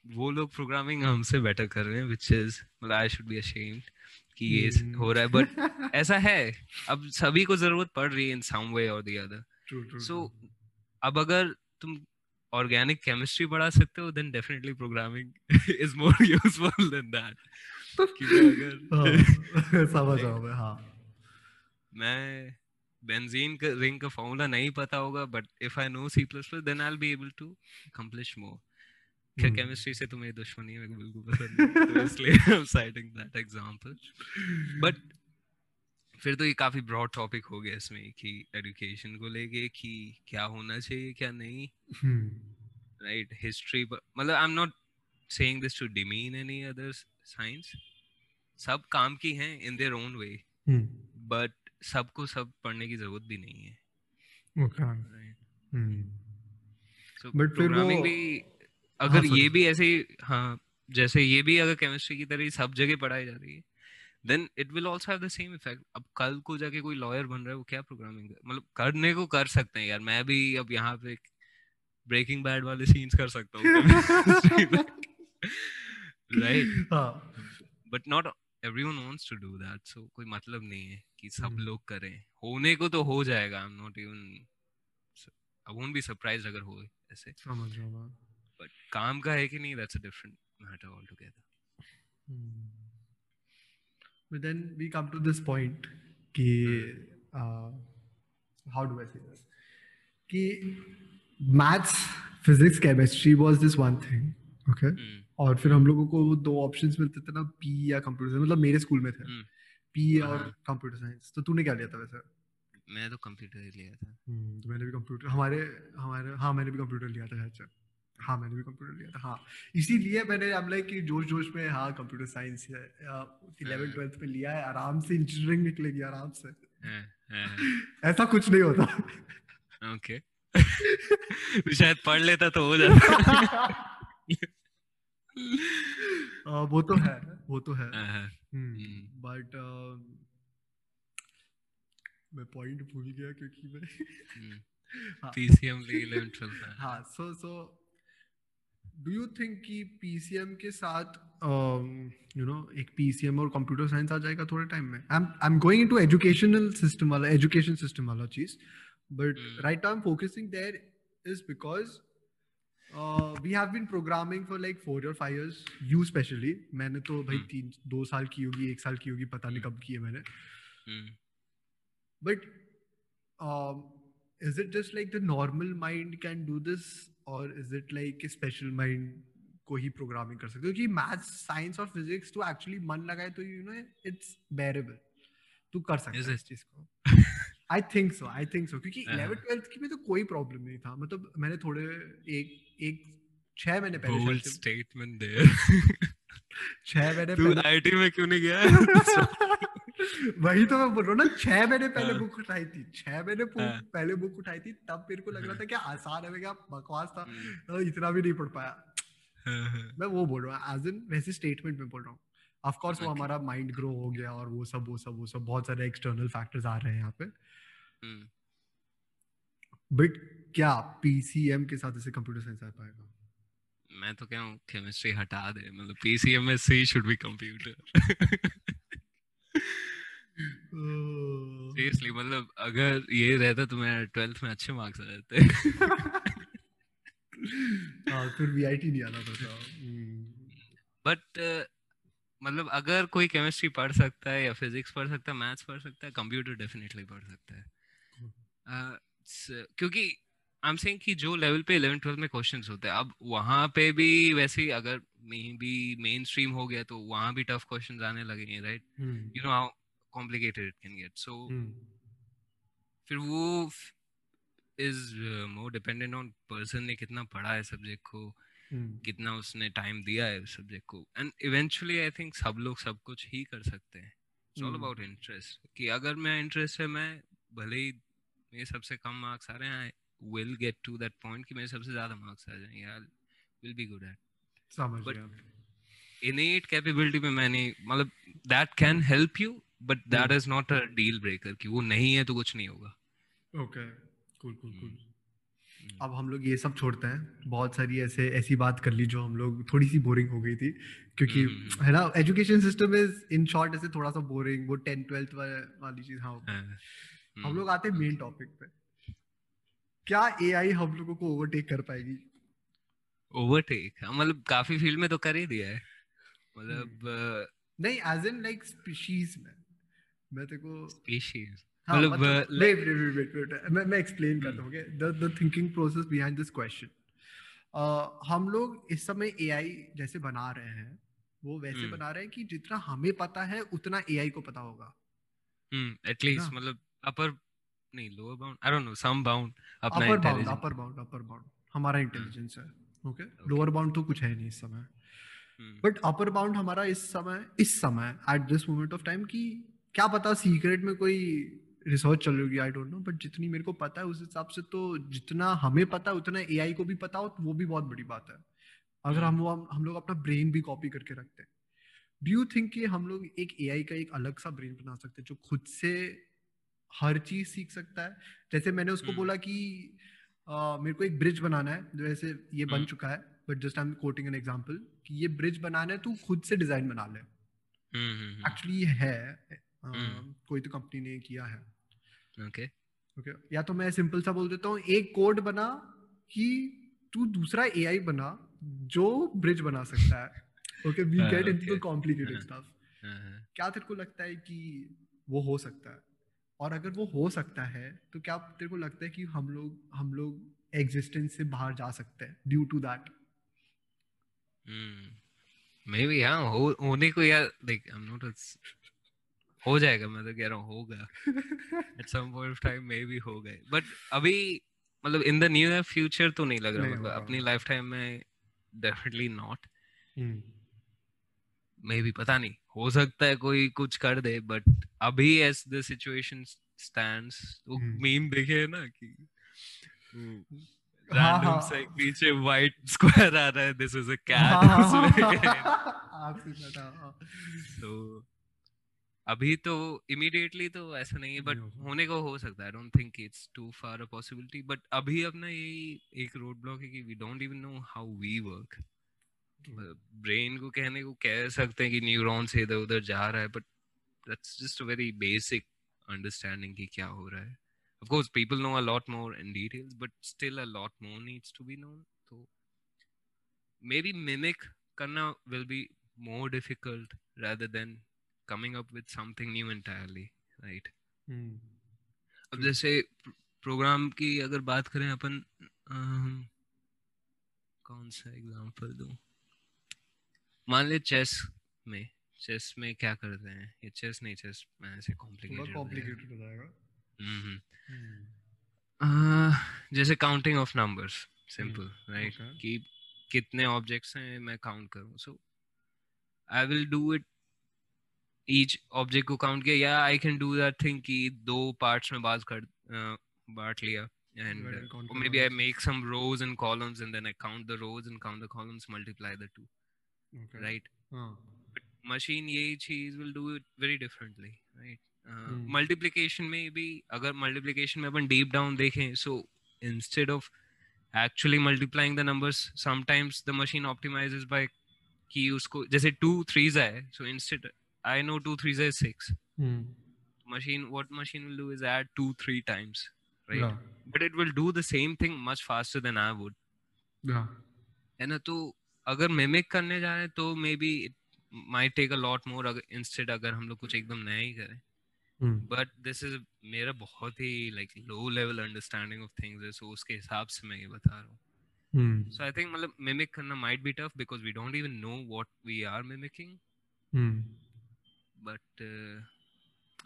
वो लोग प्रोग्रामिंग हमसे बेटर कर रहे हैं व्हिच इज़ मतलब आई शुड बी अशेम्ड कि ये hmm. हो रहा है बट ऐसा है अब सभी को ज़रूरत पड़ रही है इन सम वे और द अदर सो अब अगर तुम ऑर्गेनिक केमिस्ट्री बढ़ा सकते हो then definitely programming is more useful than that अगर समझ रहा हूँ हाँ। मैं बेंजीन का रिंग का फॉर्मूला नहीं पता होगा but if I know C plus plus then I will be able to accomplish more क्या केमिस्ट्री से तो मेरी दुश्मनी है मेरे को बिल्कुल पसंद नहीं तो इसलिए I am citing that example but फिर तो ये काफ़ी ब्रॉड टॉपिक हो गया इसमें कि एजुकेशन को लेके कि क्या होना चाहिए क्या नहीं। Right hmm. हिस्ट्री मतलब I am not saying this to demean any other science सब काम की हैं in their own way but सबको सब पढ़ने की ज़रूरत भी नहीं है। बट फिर वो भी अगर हाँ, ये भी ऐसे हाँ जैसे ये भी अगर केमिस्ट्री की तरह सब जगह पढ़ाई जा रही है then it will also have the same effect अब कल को जाके कोई लॉयर बन रहा है वो क्या प्रोग्रामिंग मतलब करने को कर सकते हैं यार। मैं भी अब यहाँ पे ब्रेकिंग बैड वाले सीन्स कर सकता हूँ। Right but not everyone wants to do that so कोई मतलब नहीं है कि सब hmm. लोग करें। होने को तो हो जाएगा I am not even I won't be surprised अगर हो ऐसे। समझ रहा हूँ बट काम का है कि नहीं that's a different matter altogether but then we come to this point कि how do I say this कि maths physics chemistry was this one thing okay और फिर हम लोगों को दो ऑप्शंस मिलते थे ना पी या कंप्यूटर मतलब मेरे स्कूल में थे। पी हम्म। और कंप्यूटर साइंस तो तूने क्या लिया था वैसे? मैं तो कंप्यूटर ही लिया था। हम्म तो मैंने भी कंप्यूटर हमारे हमारे हाँ मैंने भी कंप्यूटर लिया था शायद हाँ मैंने भी कंप्यूटर लिया था हाँ। इसीलिए मैंने अब लाइक कि जोश जोश में हाँ कंप्यूटर साइंस है। इलेवन ट्वेल्थ हाँ। में लिया है आराम से इंजीनियरिंग निकलेगी आराम से। हाँ, हाँ, ऐसा कुछ नहीं होता। ओके। शायद पढ़ लेता तो हो जाता। वो तो है वो तो है। बट मैं पॉइंट भूल गया क्योंकि मैं पीसीएम ले 11 12 हाँ so so do you think कि पीसीएम के साथ यू नो एक पीसीएम और कंप्यूटर साइंस आ जाएगा थोड़े टाइम में? I am I am going into educational system वाला एजुकेशन सिस्टम वाला चीज़ but right I am focusing there is because we have been programming for like four और five years you specially मैंने तो भाई hmm. तीन दो साल की होगी एक साल की होगी पता नहीं कब की है मैंने। But is it just like the normal mind can do this और is it like special mind को ही प्रोग्रामिंग कर सकते हो? क्योंकि मैथ्स साइंस और फिजिक्स तो एक्चुअली मन लगाए तो यू नो इट्स बेरेबल तू कर सकता है इस चीज़ को। आई थिंक सो आई थिंक सो क्योंकि इलेवन ट्वेल्थ की में तो कोई प्रॉब्लम नहीं था। मतलब मैंने थोड़े एक एक छह महीने पहले बोल्ड स्टेटमेंट देयर छह महीने तू आईटी में क्यों नहीं गया? वही तो मैं बोल रहा हूँ ना छह महीने पहले बुक हाँ। उठाई थी छह महीने हाँ। पहले बुक उठाई थी तब मेरे को लग रहा था कि आसान है क्या बकवास था। तो इतना भी नहीं पढ़ पाया हाँ, मैं वो बोल रहा हूँ एज इन वैसे स्टेटमेंट में बोल रहा हूँ ऑफ़ कोर्स वो हमारा माइंड ग्रो हो गया और वो सब वो सब वो सब बहुत सारे एक्सटर्नल फैक्टर्स आ रहे हैं यहाँ पे बट हम्म। क्या पीसीएम के साथ ऐसे कंप्यूटर साइंस आ पाएगा मैं तो क्या हूँ केमिस्ट्री हटा दे मतलब पीसीएम में C should be computer seriously मतलब अगर ये रहता तो मैं 12th में अच्छे मार्क्स आ जाते। हाँ फिर वीआईटी नहीं आना था बट मतलब अगर कोई केमिस्ट्री पढ़ सकता है या फिजिक्स पढ़ सकता है मैथ्स पढ़ सकता है कंप्यूटर डेफिनेटली पढ़ सकता है। uh, क्योंकि आई एम सेइंग कि जो लेवल पे 11 12 में क्वेश्चंस होते हैं अब वहाँ पे भी वैसे ही अगर मे बी मेन स्ट्रीम हो गया तो वहाँ भी टफ क्वेश्चंस आने लगेंगे right you know how complicated it can get so फिर वो is more dependent on person ने कितना पढ़ा है सब्जेक्ट को hmm. कितना उसने टाइम दिया है सब्जेक्ट को. एंड इवेंचुअली आई थिंक सब लोग सब कुछ ही कर सकते हैं. इट्स ऑल अबाउट इंटरेस्ट कि अगर मैं इंटरेस्ट है मैं भले ही मेरे सबसे कम मार्क्स आ रहे हैं will get to that point कि मेरे सबसे ज़्यादा मार्क्स आ जाएँगे I will be good at समझ गया. इनेट कैपेबिलिटी में मैंने मतलब that can help you but that is not a deal breaker कि वो नहीं है तो कुछ नहीं होगा। ओके कूल कूल कूल अब हम लोग ये सब छोड़ते हैं। बहुत सारी ऐसे ऐसी बात कर ली जो हम लोग थोड़ी सी बोरिंग हो गई थी। क्योंकि हम्म। है ना education system is in short ऐसे थोड़ा सा बोरिंग वो टेंथ ट्वेल्थ वाली चीज़ हाँ। हम लोग आते हैं मेन टॉपिक पे। क्या एआई हम लोगों को ओवरटेक कर पाएगी? ओवरटेक हाँ, मतलब काफ़ी फ़ील्ड में तो कर ही दिया है। मतलब नहीं एज इन लाइक स्पीशीज में। मैं तेरे को स्पीशीज हाँ, मतलब वेट वेट वेट वेट मैं मैं एक्सप्लेन करता हूँ the the thinking process behind this question हम लोग इस समय एआई जैसे बना रहे हैं वो वैसे hmm. बना रहे हैं कि जितना हमें पता है उतना एआई को पता होगा। हम्म एटलीस्ट मतलब अपर नहीं lower bound I don't know some bound अपना upper bound upper bound upper bound हमारा इंटेलिजेंस hmm. है ओके लोअर बाउंड तो कुछ है नहीं इस समय। बट अपर बाउंड हमारा इस समय इस समय at this moment of time की क्या पता सीक्रेट में कोई रिसर्च चल रही होगी आई डोंट नो बट जितनी मेरे को पता है उस हिसाब से तो जितना हमें पता है उतना एआई को भी पता हो तो वो भी बहुत बड़ी बात है अगर हम हम लोग अपना ब्रेन भी कॉपी करके रखते हैं डू यू थिंक कि हम लोग एक एआई का एक अलग सा ब्रेन बना सकते हैं जो खुद से हर चीज़ सीख सकता है जैसे मैंने उसको hmm. बोला कि आ, मेरे को एक ब्रिज बनाना है जो ऐसे ये hmm. बन हम्म। चुका है but just I am quoting an example कि ये ब्रिज बनाना है तू खुद से डिज़ाइन बना ले एक्चुअली है कोई तो कंपनी ने किया है। ओके ओके या तो मैं सिंपल सा बोल देता हूँ एक कोड बना कि तू दूसरा एआई बना जो ब्रिज बना सकता है। Okay we get into the complicated stuff क्या तेरे को लगता है कि वो हो सकता है? और अगर वो हो सकता है तो क्या तेरे को लगता है कि हम लोग हम लोग एग्जिस्टेंस से बाहर जा सकते हैं due to that may be हाँ होने को यार लाइक आई एम नॉट हो जाएगा मैं तो कह रहा हूँ होगा। At some point of time maybe हो। गए बट अभी मतलब in the near future तो नहीं लग रहा मतलब अपनी लाइफ टाइम में डेफिनेटली नॉट मे बी पता नहीं हो सकता है कोई कुछ कर दे बट अभी एज द सिचुएशन स्टैंड्स वो मीम. देखे ना कि रैंडम हाँ, से हाँ। पीछे वाइट स्क्वायर आ रहा है दिस इज़ अ कैट आपसे पता तो अभी तो इमीडिएटली तो ऐसा नहीं है बट होने को हो सकता है। I don't think it's too far a possibility but अभी अपना यही एक रोड ब्लॉक है कि we don't even know how we work brain को कहने को कह सकते हैं कि न्यूरॉन से इधर उधर जा रहा है but that's just a very basic understanding कि क्या हो रहा है। Of course people know a lot more in details but still a lot more needs to be known so maybe mimic karna will be more difficult rather than coming up with something new entirely right? Hmm. अब जैसे programme की अगर बात करें अपन कौन सा example दूँ? मान ले चेस में चेस में क्या करते हैं? ये चेस नहीं चेस में ऐसे कॉम्प्लिकेटेड कॉम्प्लिकेटेड हो जाएगा। हम्म, हम्म। जैसे counting of numbers simple right कि कितने ऑब्जेक्ट्स हैं मैं काउंट करूँ। So I will do it each object को काउंट किया या I can do that thing कि दो पार्ट्स में बात कर बांट लिया and maybe I make some rows and columns and then I count the rows and count the columns multiply the two right machine ये चीज़ will do it very differently right multiplication में भी अगर multiplication में अपन deep down देखें so instead of actually multiplying the numbers sometimes the machine optimize by कि उसको जैसे टू थ्रीज है so instead I know two threes है six machine what machine will do is add two three times right? Yeah. but it will do the same thing much faster than i would. Yeah. है ना? तो अगर mimic करने जा रहे हैं तो maybe might take a lot more instead अगर हम लोग कुछ एकदम नया ही करें. बट दिस इज़ मेरा बहुत ही like low level understanding of things है सो उसके हिसाब से मैं ये बता रहा हूँ. सो आई थिंक मतलब मिमिक करना might be tough because we don't even know what we are mimicking but uh,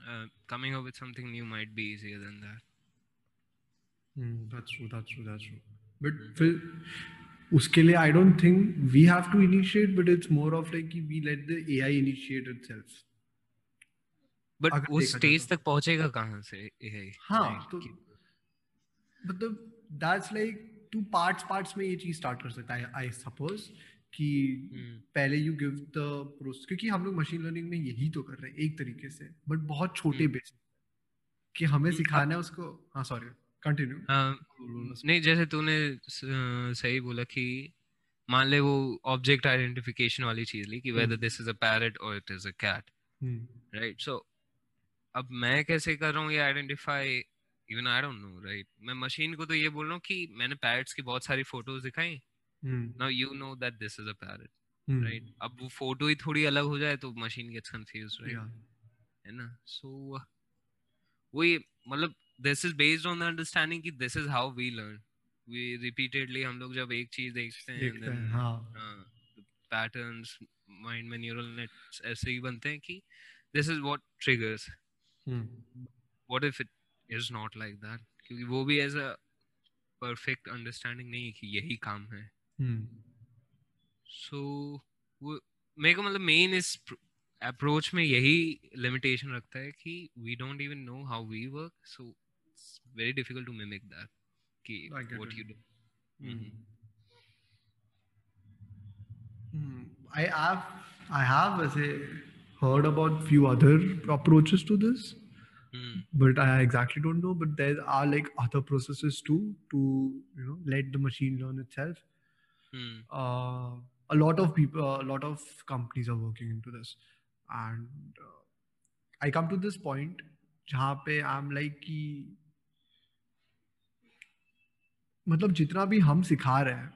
uh, coming up with something new might be easier than that. Mm, that's true. That's true. That's true. But फिर उसके लिए I don't think we have to initiate, but it's more of like we let the AI initiate itself. But उस stage तक पहुंचेगा कहाँ से AI? हाँ तो मतलब that's like two parts parts में ये चीज़ start कर सकता है I suppose. कि हम्म। पहले यू गिव द प्रोसेस क्योंकि हम लोग मशीन लर्निंग में यही तो कर रहे हैं एक तरीके से बट बहुत छोटे बेसिक हम्म। कि हमें सिखाना है उसको। हाँ सॉरी कंटिन्यू नहीं जैसे तूने सही बोला कि मान ले वो ऑब्जेक्ट आइडेंटिफिकेशन वाली चीज़ ली कि whether this is a parrot और it is a cat right so अब मैं कैसे कर रहा हूँ ये identify even I don't know right मैं मशीन को तो ये बोल रहा हूँ कि मैंने पैरट्स की बहुत सारी फ़ोटोज़ दिखाई now you know that this is a parrot right अब वो फ़ोटो ही थोड़ी अलग हो जाए तो मशीन गेट्स कंफ्यूज राइट है ना? सो वो ये मतलब this is based on the understanding कि this is how we learn we repeatedly हम लोग जब एक चीज़ देखते हैं हैं हाँ। पैटर्न्स माइंड में न्यूरल नेट्स ऐसे ही बनते हैं कि this is what triggers what if it is not like that क्योंकि वो भी एज अ परफेक्ट अंडरस्टैंडिंग नहीं है कि यही काम है। सो वो मेरे को मतलब मेन इस अप्रोच में यही लिमिटेशन रखता है कि we don't even know how we work so it's very difficult to mimic that कि what you do I have I have as a heard about few other approaches to this, mm. but I exactly don't know. But there are like other processes too to you know let the machine learn itself. Hmm. Uh, a lot of people, a lot of companies are working into this, and uh, I come to this point जहाँ पे I am like कि मतलब जितना भी हम सिखा रहे हैं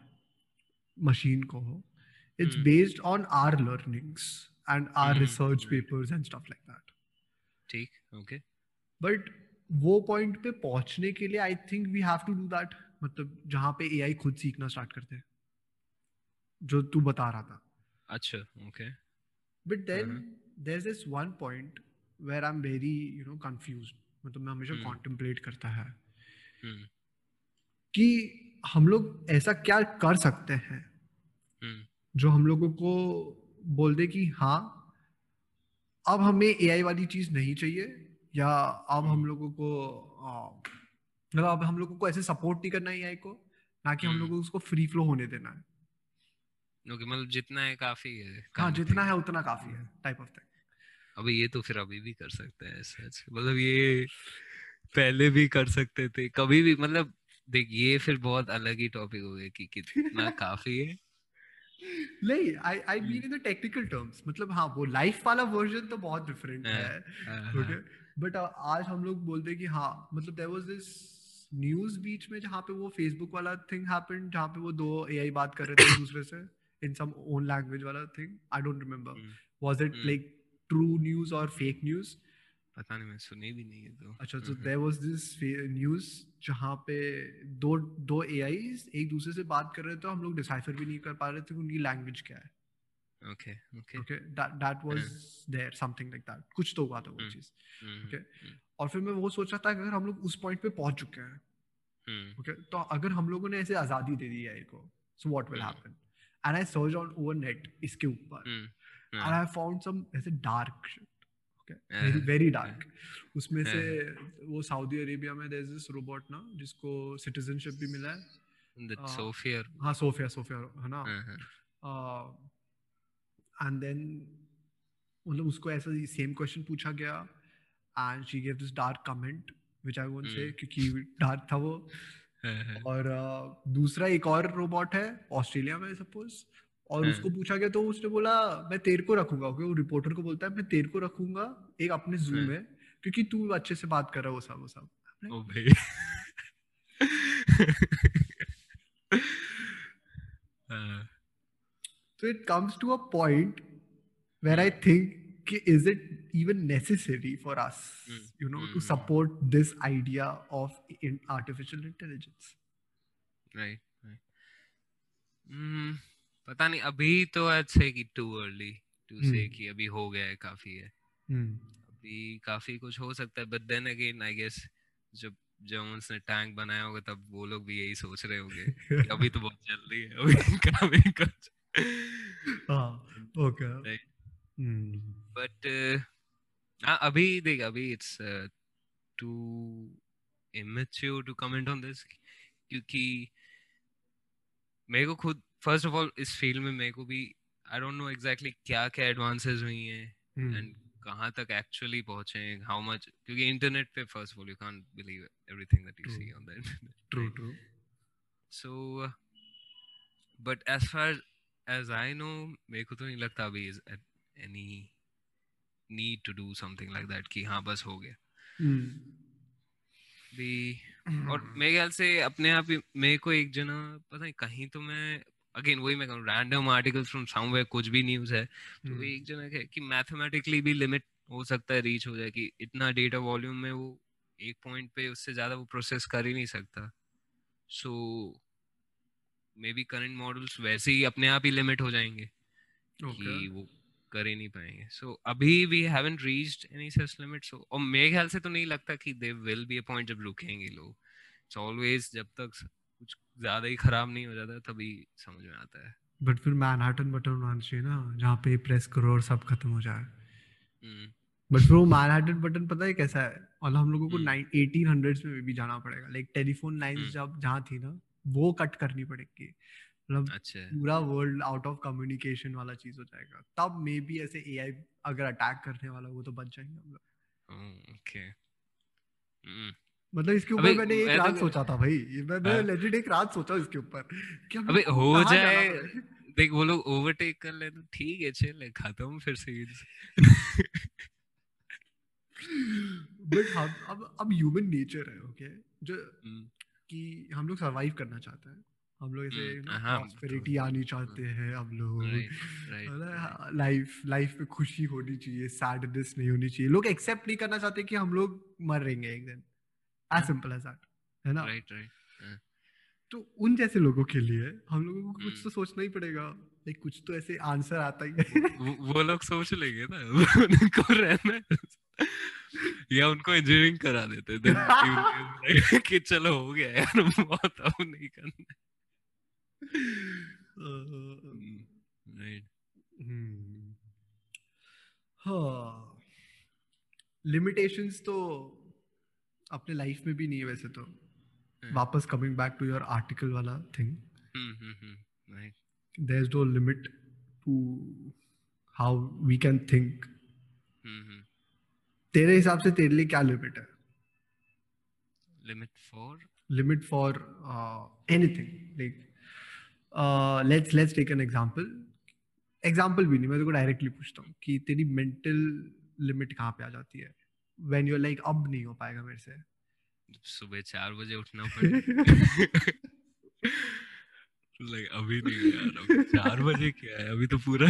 मशीन को it's based on our learnings and our research papers and stuff like that ठीक ओके बट वो पॉइंट पे पहुँचने के लिए I think we have to do that मतलब जहाँ पे एआई खुद सीखना स्टार्ट करते हैं. जो तू बता रहा था। अच्छा okay but then there is this one point where I am very you know confused मतलब मैं हमेशा कॉन्टेम्पलेट hmm. करता है। Hmm. कि हम लोग ऐसा क्या कर सकते हैं? Hmm. जो हम लोगों को बोल दे कि हाँ अब हमें एआई वाली चीज़ नहीं चाहिए या अब हम लोगों को मतलब अब हम लोगों को ऐसे सपोर्ट नहीं करना है एआई को ना कि हम लोगों को उसको फ्री फ्लो होने देना। है ओके मतलब जितना है काफ़ी है हाँ जितना है उतना काफ़ी है टाइप ऑफ़ थिंग अभी ये तो फिर अभी भी कर सकते हैं सच मतलब ये पहले भी कर सकते थे कभी भी मतलब देख ये फिर बहुत अलग ही टॉपिक हो गया कि कितना काफ़ी है। नहीं I I mean in the technical terms मतलब हाँ वो लाइफ वाला वर्जन तो बहुत डिफरेंट हाँ, है ओके हाँ, बट हाँ। uh, आज हम लोग बोलते हैं कि हाँ मतलब देयर वाज दिस न्यूज़ बीच में जहाँ पे वो फेसबुक वाला थिंग हैपेंड जहाँ पे वो दो एआई बात कर रहे थे एक दूसरे से। In some own language wala thing i don't remember. Mm. was it mm. like true news or fake news? पता नहीं मैं सुनी भी नहीं है तो। अच्छा तो देयर वाज दिस न्यूज़ जहाँ पे दो दो एआईज एक दूसरे से बात कर रहे थे हम लोग डिसाइफर भी नहीं कर पा रहे थे उनकी लैंग्वेज क्या है। Okay okay okay that that was there something like that कुछ तो हुआ था वो चीज़। ओके और फिर मैं वो सोच रहा था अगर हम लोग उस पॉइंट पे पहुँच चुके हैं ओके तो अगर हम लोगों ने ऐसे आज़ादी दे दी एआई को so what will happen and I searched on over net इसके ऊपर mm. and I found some ऐसे dark shit okay yeah. very very dark yeah. उसमें. से वो सऊदी अरेबिया में there's this robot ना जिसको citizenship भी मिला है uh, हाँ सोफिया सोफिया है ना uh, and then मतलब उसको ऐसा सेम क्वेश्चन पूछा गया and she give this dark comment which I won't say क्योंकि डार्क था वो और दूसरा एक और रोबोट है ऑस्ट्रेलिया में सपोज़ और उसको पूछा गया तो उसने बोला मैं तेरे को रखूँगा। ओके वो रिपोर्टर को बोलता है मैं तेरे को रखूँगा एक अपने जू में क्योंकि तू अच्छे से बात कर रहा है वो सब वो सब। ओ भाई। So it comes to a point where I think is it even necessary for us mm. you know mm. to support this idea of in artificial intelligence right right mm, पता नहीं अभी तो आज से कि टू अर्ली टू से कि अभी हो गया है काफ़ी है mm. अभी काफ़ी कुछ हो सकता है but then again I guess जब जोन्स ने टैंक बनाया होगा तब वो लोग भी यही सोच रहे होंगे अभी तो बहुत जल्दी है अभी काफ़ी कुछ हाँ ओके बट हाँ अभी देख अभी it's too immature to comment on this क्योंकि मेरे को खुद फ़र्स्ट ऑफ़ ऑल इस फ़ील्ड में मेरे को भी आई डोंट नो एग्जैक्टली क्या क्या एडवांसेस हुई हैं एंड कहाँ तक एक्चुअली पहुँचे हैं हाउ मच क्योंकि इंटरनेट पे first of all you can't believe everything that you see on the internet true true so but as far as I know मेरे को तो नहीं लगता अभी any need to do something like that कि हाँ बस हो गया hmm. भी और मेरे ख्याल से अपने आप ही मेरे को एक जना पता नहीं कहीं तो मैं अगेन वही मैं कहूँ रैंडम आर्टिकल्स फ्रॉम समवेयर कुछ भी न्यूज़ है तो hmm. एक जना है कि मैथमेटिकली भी लिमिट हो सकता है रीच हो जाए कि इतना डेटा वॉल्यूम में वो एक पॉइंट पे उससे ज़्यादा वो प्रोसेस कर ही नहीं सकता so may be current models वैसे ही अपने आप ही लिमिट हो जाएँगे okay. कि वो कर ही नहीं पाएँगे। सो so, अभी we haven't reached any such limit so और मेरे ख्याल से तो नहीं लगता कि they will be a point जब रुकेंगे लोग। इट्स ऑलवेज जब तक कुछ ज़्यादा ही खराब नहीं हो जाता तभी समझ में आता है। बट फिर मैनहट्टन बटन होना चाहिए ना जहाँ पे प्रेस करो और सब खत्म हो जाए। बट. फिर वो मैनहट्टन बटन पता है कैसा है? और हम लोगों को एटीन hmm. हंड्रेड्स में भी जाना पड़ेगा। लाइक टेलीफोन लाइंस जब जहाँ थी ना वो कट करनी पड़ेगी। मतलब अच्छा। पूरा वर्ल्ड आउट ऑफ़ कम्युनिकेशन वाला चीज़ हो जाएगा। तब मे बी ऐसे एआई अगर अटैक करने वाला वो तो बच जाएँगे हम लोग। Okay hmm. मतलब इसके ऊपर मैंने एक रात सोचा था भाई मैंने लेजिट हाँ। एक रात सोचा इसके ऊपर। कि अबे हो जाए देख वो लोग ओवरटेक कर ले तो ठीक है चल खत्म फिर सीरीज़ बट हम अब अब ह्यूमन नेचर है ओके जो हम्म। कि हम लोग सरवाइव करना चाहते हैं। हम लोग ऐसे प्रॉस्पेरिटी हम्म, आनी चाहते हैं हम लोग लाइफ लाइफ में खुशी होनी चाहिए सैडनेस नहीं होनी चाहिए। लोग एक्सेप्ट नहीं करना चाहते कि हम लोग मर रहेंगे एक दिन। एज सिंपल एज दैट है ना? राइट राइट तो उन जैसे लोगों के लिए हम लोगों को कुछ तो hmm. सोचना ही पड़ेगा। लाइक कुछ तो ऐसे आंसर आता ही है। वो, वो लोग सोच लेंगे ना। उनको रहना या उनको इंजीनियरिंग करा देते कि चलो हो गया यार बहुत अब नहीं करना। राइट हाँ लिमिटेशंस तो अपने लाइफ में भी नहीं है वैसे तो। Hmm. वापस coming back to your article वाला thing there is no limit to how we can think तेरे हिसाब से तेरे लिए क्या लिमिट है? Limit for limit for anything like let's let's take an example example भी नहीं मैं तेरे को डायरेक्टली पूछता हूँ कि तेरी मेंटल लिमिट कहाँ पे आ जाती है? व्हेन यू लाइक अब नहीं हो पाएगा मेरे से। सुबह चार बजे उठना पड़े लाइक अभी नहीं यार चार बजे क्या है? अभी तो पूरा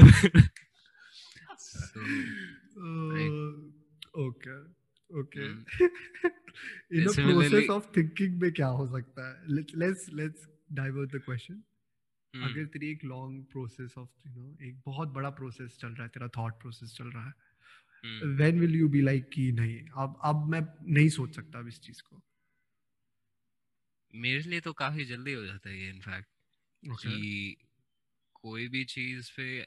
okay okay in the process of thinking में क्या हो सकता है? Let's let's divert the question अगर तेरी एक long process of you know एक बहुत बड़ा प्रोसेस चल रहा है तेरा थॉट प्रोसेस चल रहा है when will you be like कि नहीं अब अब मैं नहीं सोच सकता अब इस चीज़ को। मेरे लिए तो काफ़ी जल्दी हो जाता है ये इनफैक्ट okay. कि कोई भी चीज़ पे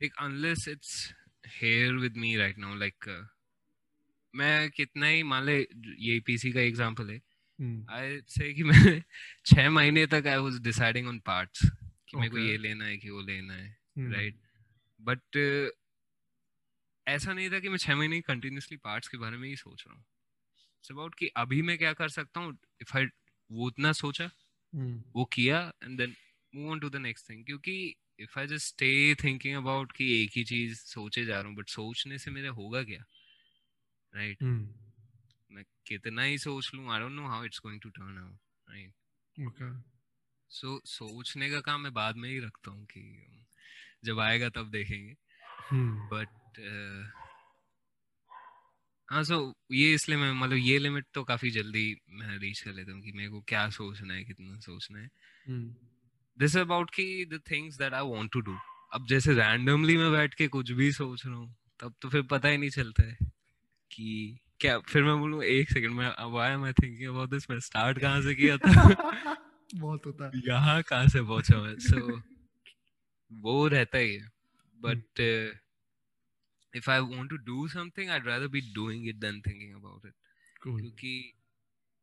एक unless it's here with me right now like मैं कितना ही मान ले ये पीसी का एग्जांपल है आई hmm. से कि मैं छह महीने तक I was deciding on parts कि मेरे को ये लेना है कि वो लेना है राइट hmm. बट ऐसा नहीं था कि मैं छह महीने कंटिन्यूसली पार्ट्स के बारे में ही सोच रहा हूँ इट्स अबाउट कि अभी मैं क्या कर सकता हूँ इफ़ आई वो उतना सोचा hmm. वो किया and then move on to the next thing क्योंकि if I just stay thinking about कि एक ही चीज़ सोचे जा रहा हूँ बट सोचने से मेरा होगा क्या राइट मैं कितना ही सोच लूँ I don't know how it's going to turn out right okay so सोचने का काम मैं बाद में ही रखता हूँ कि जब आएगा तब देखेंगे। But hmm. uh, हाँ सो ये इसलिए मैं मतलब ये लिमिट तो काफ़ी जल्दी मैं रीच कर लेता हूँ कि मेरे को क्या सोचना है कितना सोचना है। दिस अबाउट की the things that I want to do अब जैसे रैंडमली मैं बैठ के कुछ भी सोच रहा हूँ तब तो फिर पता ही नहीं चलता है कि क्या फिर मैं बोलूँ एक सेकंड में अब आया मैं थिंकिंग अबाउट दिस मैं स्टार्ट कहाँ से किया था? बहुत होता है। यहाँ कहाँ से पहुँचा मैं? सो so, वो रहता ही है। But if I want to do something, I'd rather be doing it than thinking about it. Cool. क्योंकि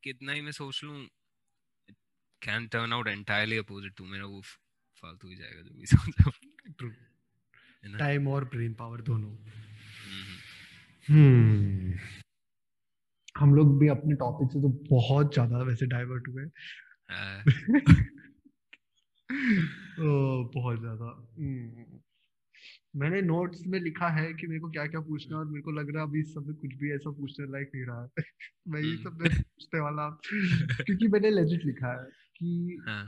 कितना ही मैं सोच लूँ can turn out entirely opposite to मेरा वो फालतू ही जाएगा जो भी सोचा ट्रू टाइम और ब्रेन पावर दोनों। हम्म। हम लोग भी अपने टॉपिक से तो बहुत ज़्यादा वैसे डाइवर्ट हुए। बहुत ज़्यादा। मैंने नोट्स में लिखा है कि मेरे को क्या क्या पूछना है और मेरे को लग रहा है अभी सब कुछ भी ऐसा पूछने लायक नहीं रहा है। मैं ये सब मैं पूछने वाला क्योंकि मैंने लेजिट लिखा है कि हाँ.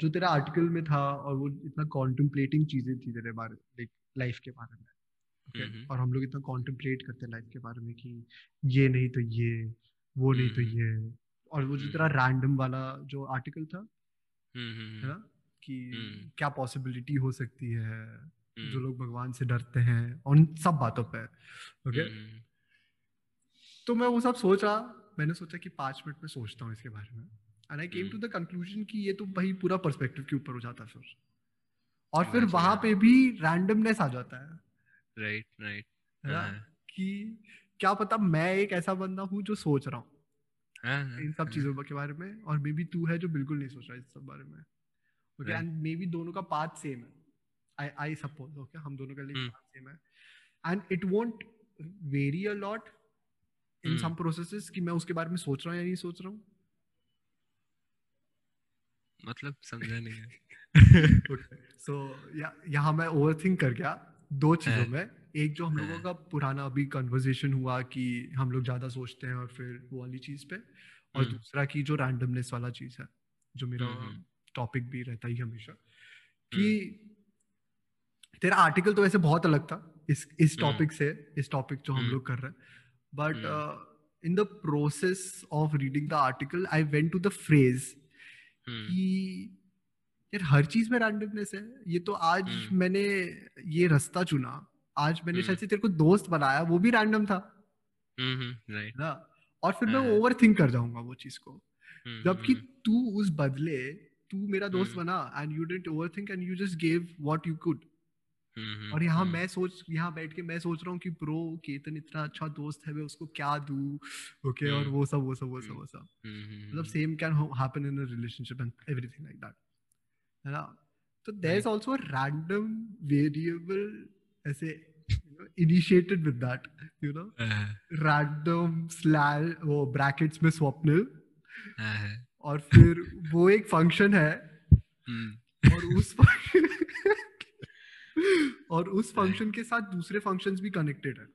जो तेरा आर्टिकल में था और वो इतना कॉन्टम्पलेटिंग चीज़ें थी तेरे बारे लाइफ के बारे में। Okay? और हम लोग इतना कॉन्टेम्पलेट करते हैं लाइफ के बारे में कि ये नहीं तो ये वो नहीं तो ये। और वो जितना रैंडम वाला जो आर्टिकल था है ना? कि हम्म। क्या पॉसिबिलिटी हो सकती है जो हम्म। लोग भगवान से डरते हैं उन सब बातों पे ओके हम्म। तो मैं वो सब सोच रहा मैंने सोचा कि पाँच मिनट में सोचता हूँ इसके बारे में। And I came to the conclusion कि ये तो भाई पूरा पर्सपेक्टिव के ऊपर हो जाता है फिर। और फिर वहाँ पे भी रैंडमनेस आ जाता है। राइट राइट है। कि क्या पता मैं एक ऐसा बंदा हूँ जो सोच रहा हूँ। हाँ, हाँ, इन सब चीज़ों के बारे में और मे बी तू है जो बिल्कुल नहीं सोच रहा इस सब बारे में। ओके एंड मे बी दोनों का पाथ सेम है। आई आई सपोज़ ओके हम दोनों का लिए पाथ सेम है। And it won't vary a lot in some processes कि मैं उसके बारे में सोच रहा हूँ या नहीं सोच रहा हूँ। मतलब समझा नहीं है। सो यहाँ मैं ओवरथिंक कर गया। दो चीज़ों में। एक जो हम लोगों का पुराना अभी कन्वर्सेशन हुआ कि हम लोग ज़्यादा सोचते हैं और फिर वो वाली चीज़ पे और हम्म। दूसरा की जो रैंडमनेस वाला चीज़ है जो मेरा टॉपिक भी रहता ही हमेशा कि तेरा आर्टिकल तो वैसे बहुत अलग था इस इस टॉपिक से इस टॉपिक जो हम लोग कर रहे हैं। But in the process of reading the article I went to the phrase कि यार हर चीज़ में रैंडमनेस है। ये तो आज मैंने ये रास्ता चुना। आज मैंने शायद से तेरे को दोस्त बनाया वो भी रैंडम था। ना? और फिर मैं ओवर थिंक कर जाऊँगा वो चीज़ को। जबकि तू उस बदले तू मेरा दोस्त बना and you didn't overthink and you just give what you could और यहाँ मैं सोच यहाँ बैठ के मैं सोच रहा हूँ कि प्रो केतन इतना अच्छा दोस्त है मैं उसको क्या दू? ओके और वो सब वो सब वो सब वो सब। मतलब same can happen in a relationship and everything like that है ना? तो there is also random variable ऐसे initiated with that you know random slash वो ब्रैकेट्स में स्वप्निल और फिर वो एक फ़ंक्शन है। हम्म। और उस और उस फ़ंक्शन के साथ दूसरे फ़ंक्शंस भी कनेक्टेड है।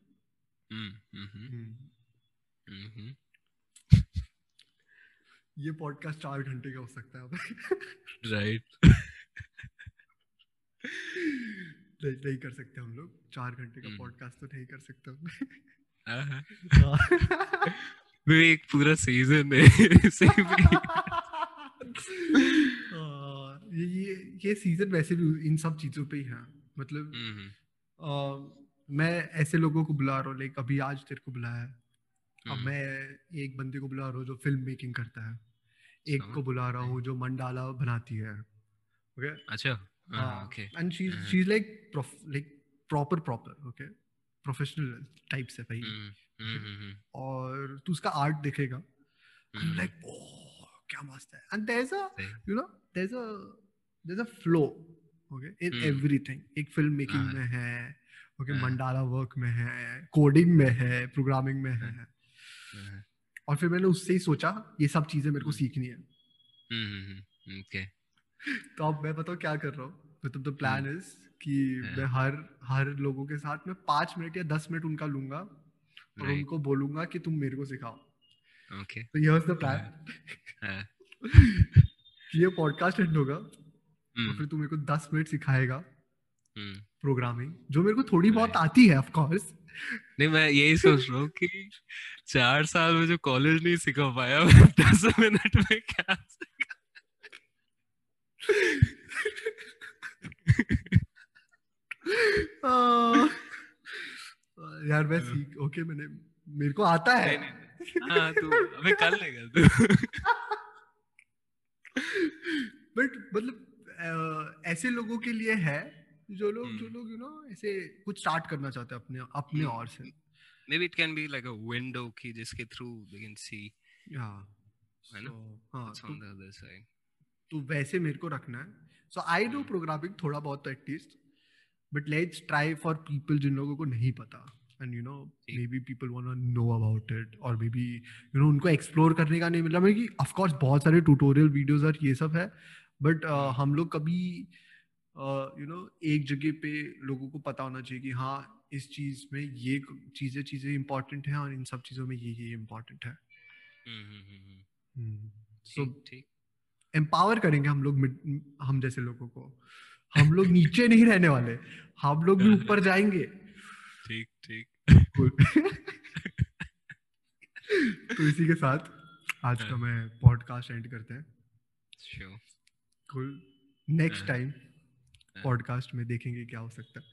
हम्म, हम्म, ये पॉडकास्ट चार घंटे का हो सकता है राइट नहीं, नहीं कर सकते हम लोग। चार घंटे का पॉडकास्ट तो नहीं कर सकते हम। हाँ, हाँ। एक पूरा सीज़न है ये ये ये सीज़न वैसे भी इन सब चीज़ों पे ही है। मतलब आ, मैं ऐसे लोगों को बुला रहा हूँ लाइक अभी आज तेरे को बुलाया है। अब मैं एक बंदे को बुला रहा हूँ जो फ़िल्म मेकिंग करता है। एक को बुला रहा हूँ जो मंडाला बनाती है ओके अच्छा। Okay and she she is like like proper proper okay professional type से भाई। और तू उसका आर्ट देखेगा। लाइक क्या मस्त है। And there is a you know there is a there is a flow okay in everything एक फ़िल्म मेकिंग हाँ। में है ओके हाँ। मंडाला वर्क में है कोडिंग में है प्रोग्रामिंग में है। हाँ। और फिर मैंने उससे ही सोचा ये सब चीज़ें मेरे को सीखनी है। ओके तो अब मैं बताऊँ क्या कर रहा हूँ? मतलब द प्लान इज़ कि मैं हर हर लोगों के साथ मैं पाँच मिनट या दस मिनट उनका लूँगा और उनको बोलूँगा कि तुम मेरे को सिखाओ। ओके तो ये द प्लान ये पॉडकास्ट एंड होगा hmm. फिर तू मेरे को दस मिनट सिखाएगा। प्रोग्रामिंग. जो मेरे को थोड़ी बहुत आती है ऑफ़ कोर्स नहीं मैं यही सोच रहा हूँ कि चार साल में जो कॉलेज नहीं सिखा पाया दस मिनट में क्या यार मैं सीख ओके मैंने मेरे को आता है। हाँ तू अबे कर लेगा तू। बट मतलब ऐसे लोगों के लिए है जो लोग जो लोग यू नो ऐसे कुछ स्टार्ट करना चाहते हैं अपने अपने और से। Maybe it can be like a window की जिसके through they can see yeah है ना? हाँ it's on the other तो वैसे मेरे को रखना है। सो आई नो प्रोग्रामिंग थोड़ा बहुत at least but let's try for people जिन लोगों को नहीं पता। And you know maybe people want know about it और मे बी यू नो उनको एक्सप्लोर करने का नहीं मिला। मैं कि ऑफ़ कोर्स बहुत सारे ट्यूटोरियल वीडियोस और ये सब है बट uh, हम लोग कभी यू नो एक जगह पे लोगों को पता होना चाहिए कि हाँ इस चीज़ में ये चीज़ें चीज़ें इंपॉर्टेंट हैं और इन सब चीज़ों में ये ये इम्पोर्टेंट है। सो एम्पावर करेंगे हम लोग हम जैसे लोगों को। हम लोग नीचे नहीं रहने वाले हम लोग भी ऊपर जाएँगे। ठीक ठीक। तो इसी के साथ आज का हाँ। मैं पॉडकास्ट एंड करते हैं। नेक्स्ट टाइम पॉडकास्ट में देखेंगे क्या हो सकता है।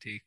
ठीक।